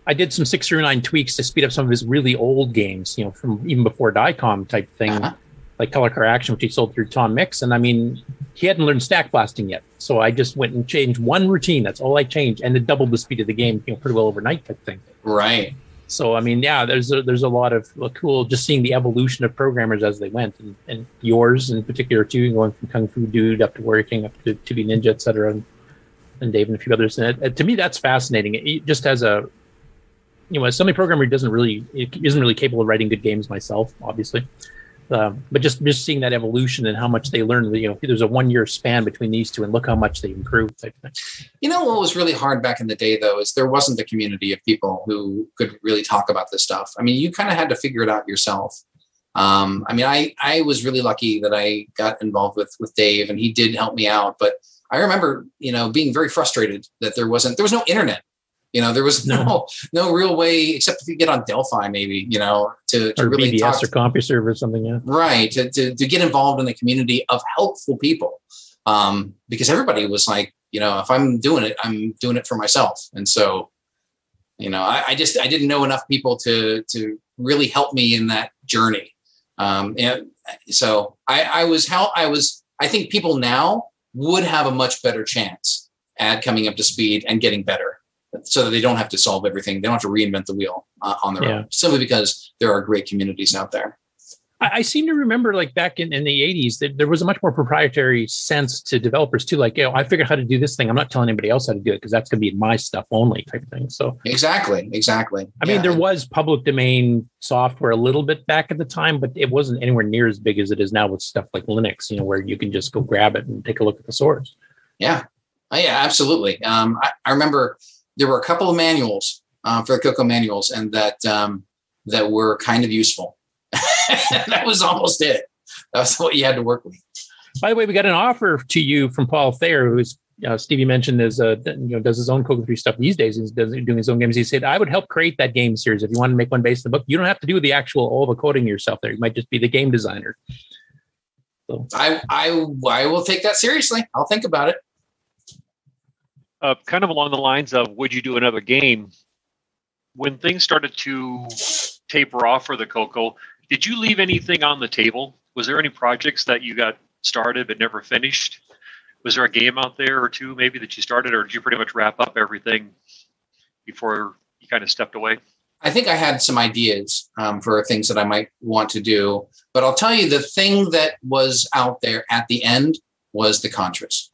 I did some six through nine tweaks to speed up some of his really old games, you know, from even before Diecom type thing, Uh-huh. like Color Car Action, which he sold through Tom Mix. And I mean, he hadn't learned stack blasting yet, so I just went and changed one routine. That's all I changed, and it doubled the speed of the game, you know, pretty well overnight type thing. Right. So I mean, yeah, there's a, there's a lot of cool just seeing the evolution of programmers as they went, and, and yours in particular too, going from Kung Fu Dude up to Warrior King up to To Be Ninja, et cetera, and, and Dave and a few others. And it, to me, that's fascinating. It, it just as a you know, as somebody programmer doesn't really isn't really capable of writing good games myself, obviously. Um, but just just seeing that evolution and how much they learned. you know, there's a one year span between these two, and look how much they improved. You know what was really hard back in the day, though, is there wasn't a community of people who could really talk about this stuff. I mean, you kind of had to figure it out yourself. Um, I mean, I I was really lucky that I got involved with with Dave, and he did help me out. But I remember, you know, being very frustrated that there wasn't there was no internet. You know, there was no No. no, real way except if you get on Delphi, maybe you know, to, to Or really BBS talk or CompuServe or something. Yeah. right to, to, to get involved in the community of helpful people um, because everybody was like you know if i'm doing it i'm doing it for myself and so you know I, I just i didn't know enough people to to really help me in that journey um, and so i i was how i was i think people now would have a much better chance at coming up to speed and getting better so that they don't have to solve everything they don't have to reinvent the wheel uh, on their Yeah. own simply because there are great communities out there I, I seem to remember like back in, in the 80s that there was a much more proprietary sense to developers too. Like, you know, I figured how to do this thing. I'm not telling anybody else how to do it because that's going to be my stuff only type of thing. So, Exactly, exactly. I mean, there was public domain software a little bit back at the time, but it wasn't anywhere near as big as it is now with stuff like Linux, you know, where you can just go grab it and take a look at the source. yeah, Oh, yeah, absolutely. Um, I, I remember there were a couple of manuals uh, for the Coco manuals, and that um, that were kind of useful. [laughs] that was almost it. That was what you had to work with. By the way, we got an offer to you from Paul Thayer, who's uh, Stevie mentioned is uh, you know does his own Coco 3 stuff these days. He's does, doing his own games. He said, "I would help create that game series if you want to make one based on the book. You don't have to do the actual all the coding yourself. There, you might just be the game designer." So I, I I will take that seriously. I'll think about it. Uh, kind of along the lines of would you do another game? When things started to taper off for the coco did you leave anything on the table? Was there any projects that you got started but never finished? Was there a game out there or two maybe that you started or did you pretty much wrap up everything before you kind of stepped away? I think I had some ideas um, for things that I might want to do, but I'll tell you the thing that was out there at the end was the Contras.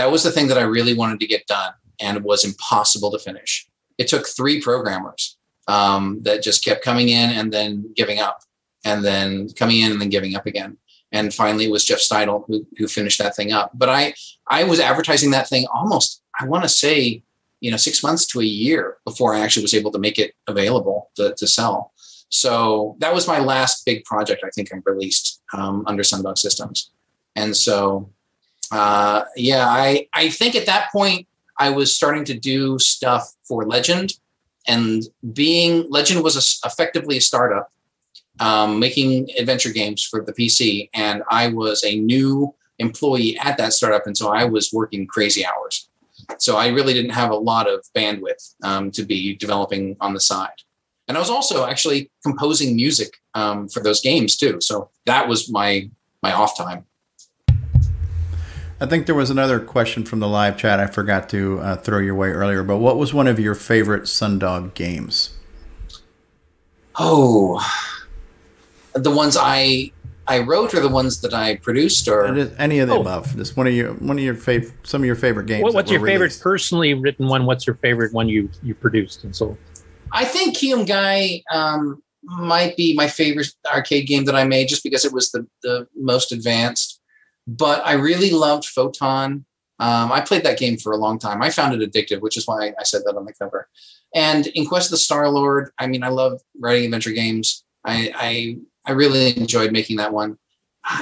That was the thing that I really wanted to get done, and it was impossible to finish. It took three programmers um, that just kept coming in and then giving up, and then coming in and then giving up again. And finally, it was Jeff Steidl who, who finished that thing up. But I I was advertising that thing almost I want to say you know six months to a year before I actually was able to make it available to, to sell. So that was my last big project I think I released um, under Sundog Systems, and so uh, yeah, I I think at that point I was starting to do stuff for Legend, and being Legend was a, effectively a startup um, making adventure games for the PC, and I was a new employee at that startup, and so I was working crazy hours. So I really didn't have a lot of bandwidth um, to be developing on the side. And I was also actually composing music um, for those games too. So that was my my off time. I think there was another question from the live chat I forgot to uh, throw your way earlier. But what was one of your favorite Sundog games? Oh, the ones I I wrote or the ones that I produced or any of the oh. above. Just one of your one of your favorite some of your favorite games. What, what's your favorite personally written one? What's your favorite one you you produced and sold? I think Kyum-Gai um, might be my favorite arcade game that I made just because it was the the most advanced. But I really loved Photon. Um, I played that game for a long time. I found it addictive, which is why I said that on the cover. And in Quest of the Star Lord, I mean, I love writing adventure games. I, I I really enjoyed making that one.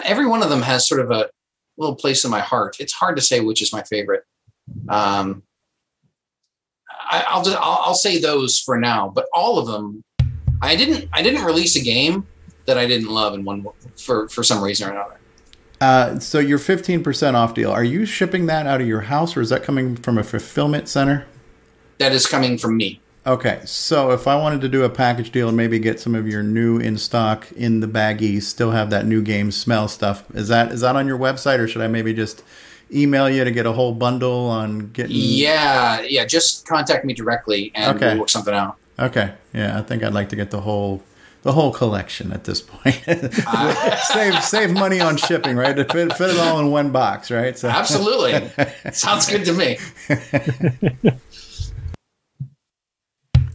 Every one of them has sort of a little place in my heart. It's hard to say which is my favorite. Um, I, will just I'll, I'll say those for now, but all of them, I didn't I didn't release a game that I didn't love in one for for some reason or another. Uh, so your 15% off deal, are you shipping that out of your house or is that coming from a fulfillment center? That is coming from me. Okay, so if I wanted to do a package deal and maybe get some of your new in stock in the baggies, still have that new game smell stuff, is that is that on your website or should I maybe just email you to get a whole bundle on getting? Yeah, yeah, just contact me directly and okay. we'll work something out. Okay, yeah, I think I'd like to get the whole the whole collection at this point. [laughs] save save money on shipping, right? To fit, fit it all in one box, right? So. Absolutely, [laughs] sounds good to me.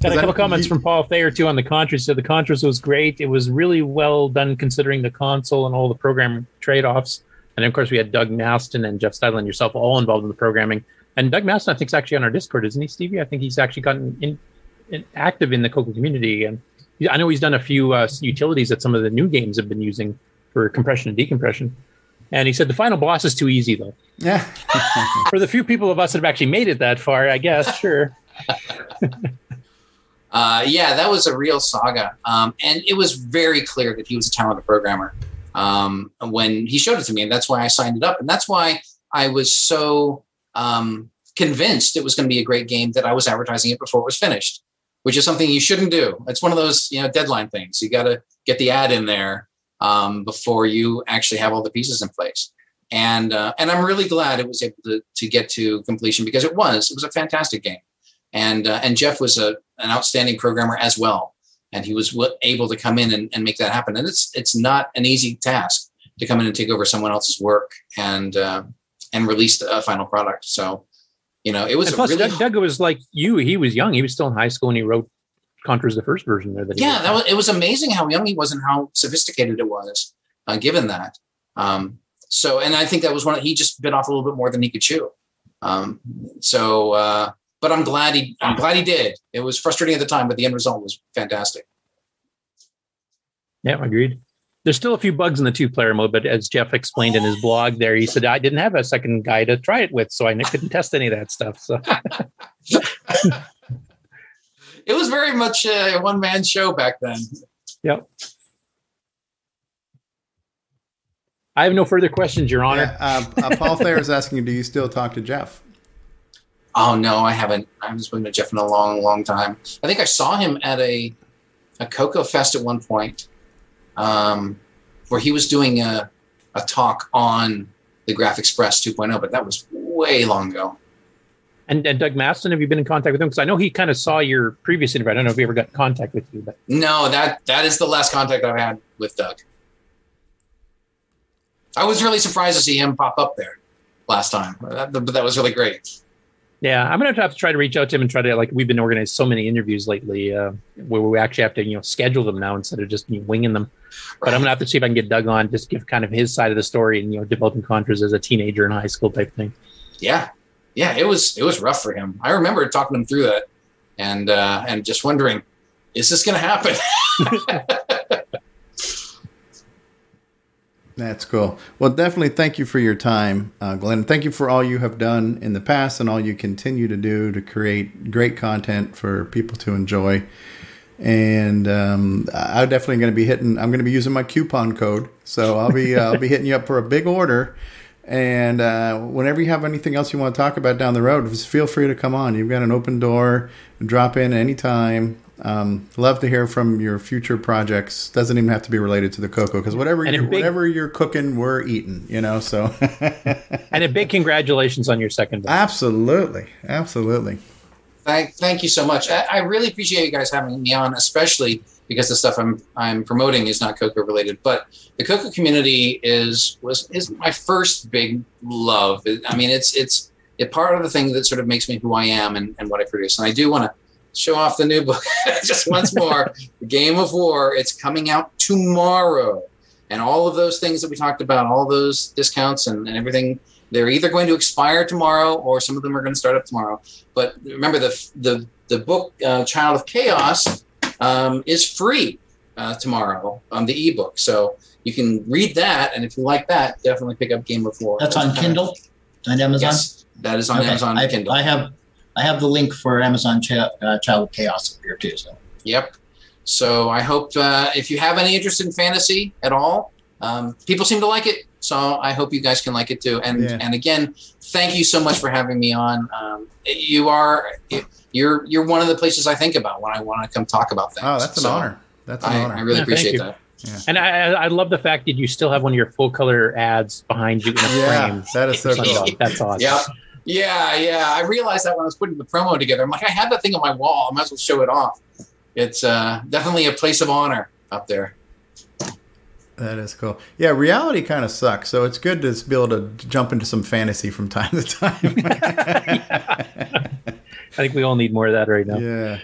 Got a couple comments from Paul Thayer too on the Contras. He said the Contras was great. It was really well done considering the console and all the program trade offs. And of course, we had Doug Masten and Jeff Steidl and yourself all involved in the programming. And Doug Masten, I think, is actually on our Discord, isn't he, Stevie? I think he's actually gotten in, in active in the Coco community. And I know he's done a few uh, utilities that some of the new games have been using for compression and decompression. And he said the final boss is too easy, though. Yeah. [laughs] for the few people of us that have actually made it that far, I guess, sure. [laughs] uh, yeah, that was a real saga. Um, and it was very clear that he was a talented programmer um, when he showed it to me. And that's why I signed it up. And that's why I was so um, convinced it was going to be a great game that I was advertising it before it was finished, which is something you shouldn't do. It's one of those, you know, deadline things. You got to get the ad in there um, before you actually have all the pieces in place. And uh, and I'm really glad it was able to, to get to completion because it was it was a fantastic game and uh, and Jeff was a an outstanding programmer as well, and he was w- able to come in and, and make that happen. And it's it's not an easy task to come in and take over someone else's work and uh, and release a final product. So, you know, it was and plus really Doug, Doug was like you; he was young. He was still in high school, and he wrote Contras the first version there. That yeah, that was, it was amazing how young he was and how sophisticated it was, uh, given that. Um, so, and I think that was one. He just bit off a little bit more than he could chew. Um, so, uh, but I'm glad he I'm glad he did. It was frustrating at the time, but the end result was fantastic. Yeah, agreed. There's still a few bugs in the two player mode, but as Jeff explained in his blog there, he said I didn't have a second guy to try it with, so I couldn't test any of that stuff. So [laughs] it was very much a one man show back then. Yep. I have no further questions, Your Honor. Yeah, uh, uh, Paul Thayer is asking, do you still talk to Jeff? Oh no, I haven't. I haven't spoken to Jeff in a long, long time. I think I saw him at a a Coco Fest at one point, um, where he was doing a a talk on the Graph Express 2.0, but that was way long ago. And, and Doug Masten, have you been in contact with him? Because I know he kind of saw your previous interview. I don't know if he ever got in contact with you, but no, that that is the last contact I've had with Doug. I was really surprised to see him pop up there last time, but that, that was really great. Yeah, I'm gonna have to try to reach out to him and try to like we've been organizing so many interviews lately uh, where we actually have to you know schedule them now instead of just you know, winging them. But I'm gonna have to see if I can get Doug on, just give kind of his side of the story and you know developing Contras as a teenager in high school type thing. Yeah, yeah, it was it was rough for him. I remember talking him through that and uh, and just wondering, is this gonna happen? [laughs] [laughs] That's cool. Well, definitely thank you for your time, uh, Glen. Thank you for all you have done in the past and all you continue to do to create great content for people to enjoy. And um, I'm definitely going to be hitting. I'm going to be using my coupon code, so I'll be uh, I'll be hitting you up for a big order. And uh, whenever you have anything else you want to talk about down the road, just feel free to come on. You've got an open door. Drop in anytime. Um, love to hear from your future projects. Doesn't even have to be related to the Coco because whatever And a you, big- whatever you're cooking, we're eating. You know, so [laughs] And a big congratulations on your second book. absolutely, absolutely. Thank, thank you so much. I, I really appreciate you guys having me on, especially because the stuff I'm I'm promoting is not Coco related. But the Coco community is was is my first big love. I mean, it's it's a part of the thing that sort of makes me who I am and, and what I produce. And I do want to show off the new book [laughs] just once more. the Game of War. It's coming out tomorrow, and all of those things that we talked about, all those discounts and, and everything. They're either going to expire tomorrow, or some of them are going to start up tomorrow. But remember, the the the book uh, Child of Chaos um, is free uh, tomorrow on the ebook, so you can read that. And if you like that, definitely pick up Game of War. That's on Kindle on Amazon. Yes, that is on Okay. Amazon I, Kindle. I have I have the link for Amazon Ch- uh, Child of Chaos up here too. So Yep. So I hope uh, if you have any interest in fantasy at all, um, people seem to like it. So I hope you guys can like it too. And Yeah. and again, thank you so much for having me on. Um, you are you're you're one of the places I think about when I want to come talk about things. Oh, that's an So honor. That's an I, honor. I really Yeah, appreciate you. that. And I, I I love the fact that you still have one of your full color ads behind you in a yeah, frame. that is so That's cool. awesome. That's awesome. Yeah. Yeah, yeah. I realized that when I was putting the promo together. I'm like, I had that thing on my wall. I might as well show it off. It's uh, definitely a place of honor up there. That is cool. Yeah, reality kind of sucks, so it's good to be able to jump into some fantasy from [laughs] time to time. [laughs] I think we all need more of that right now. yeah.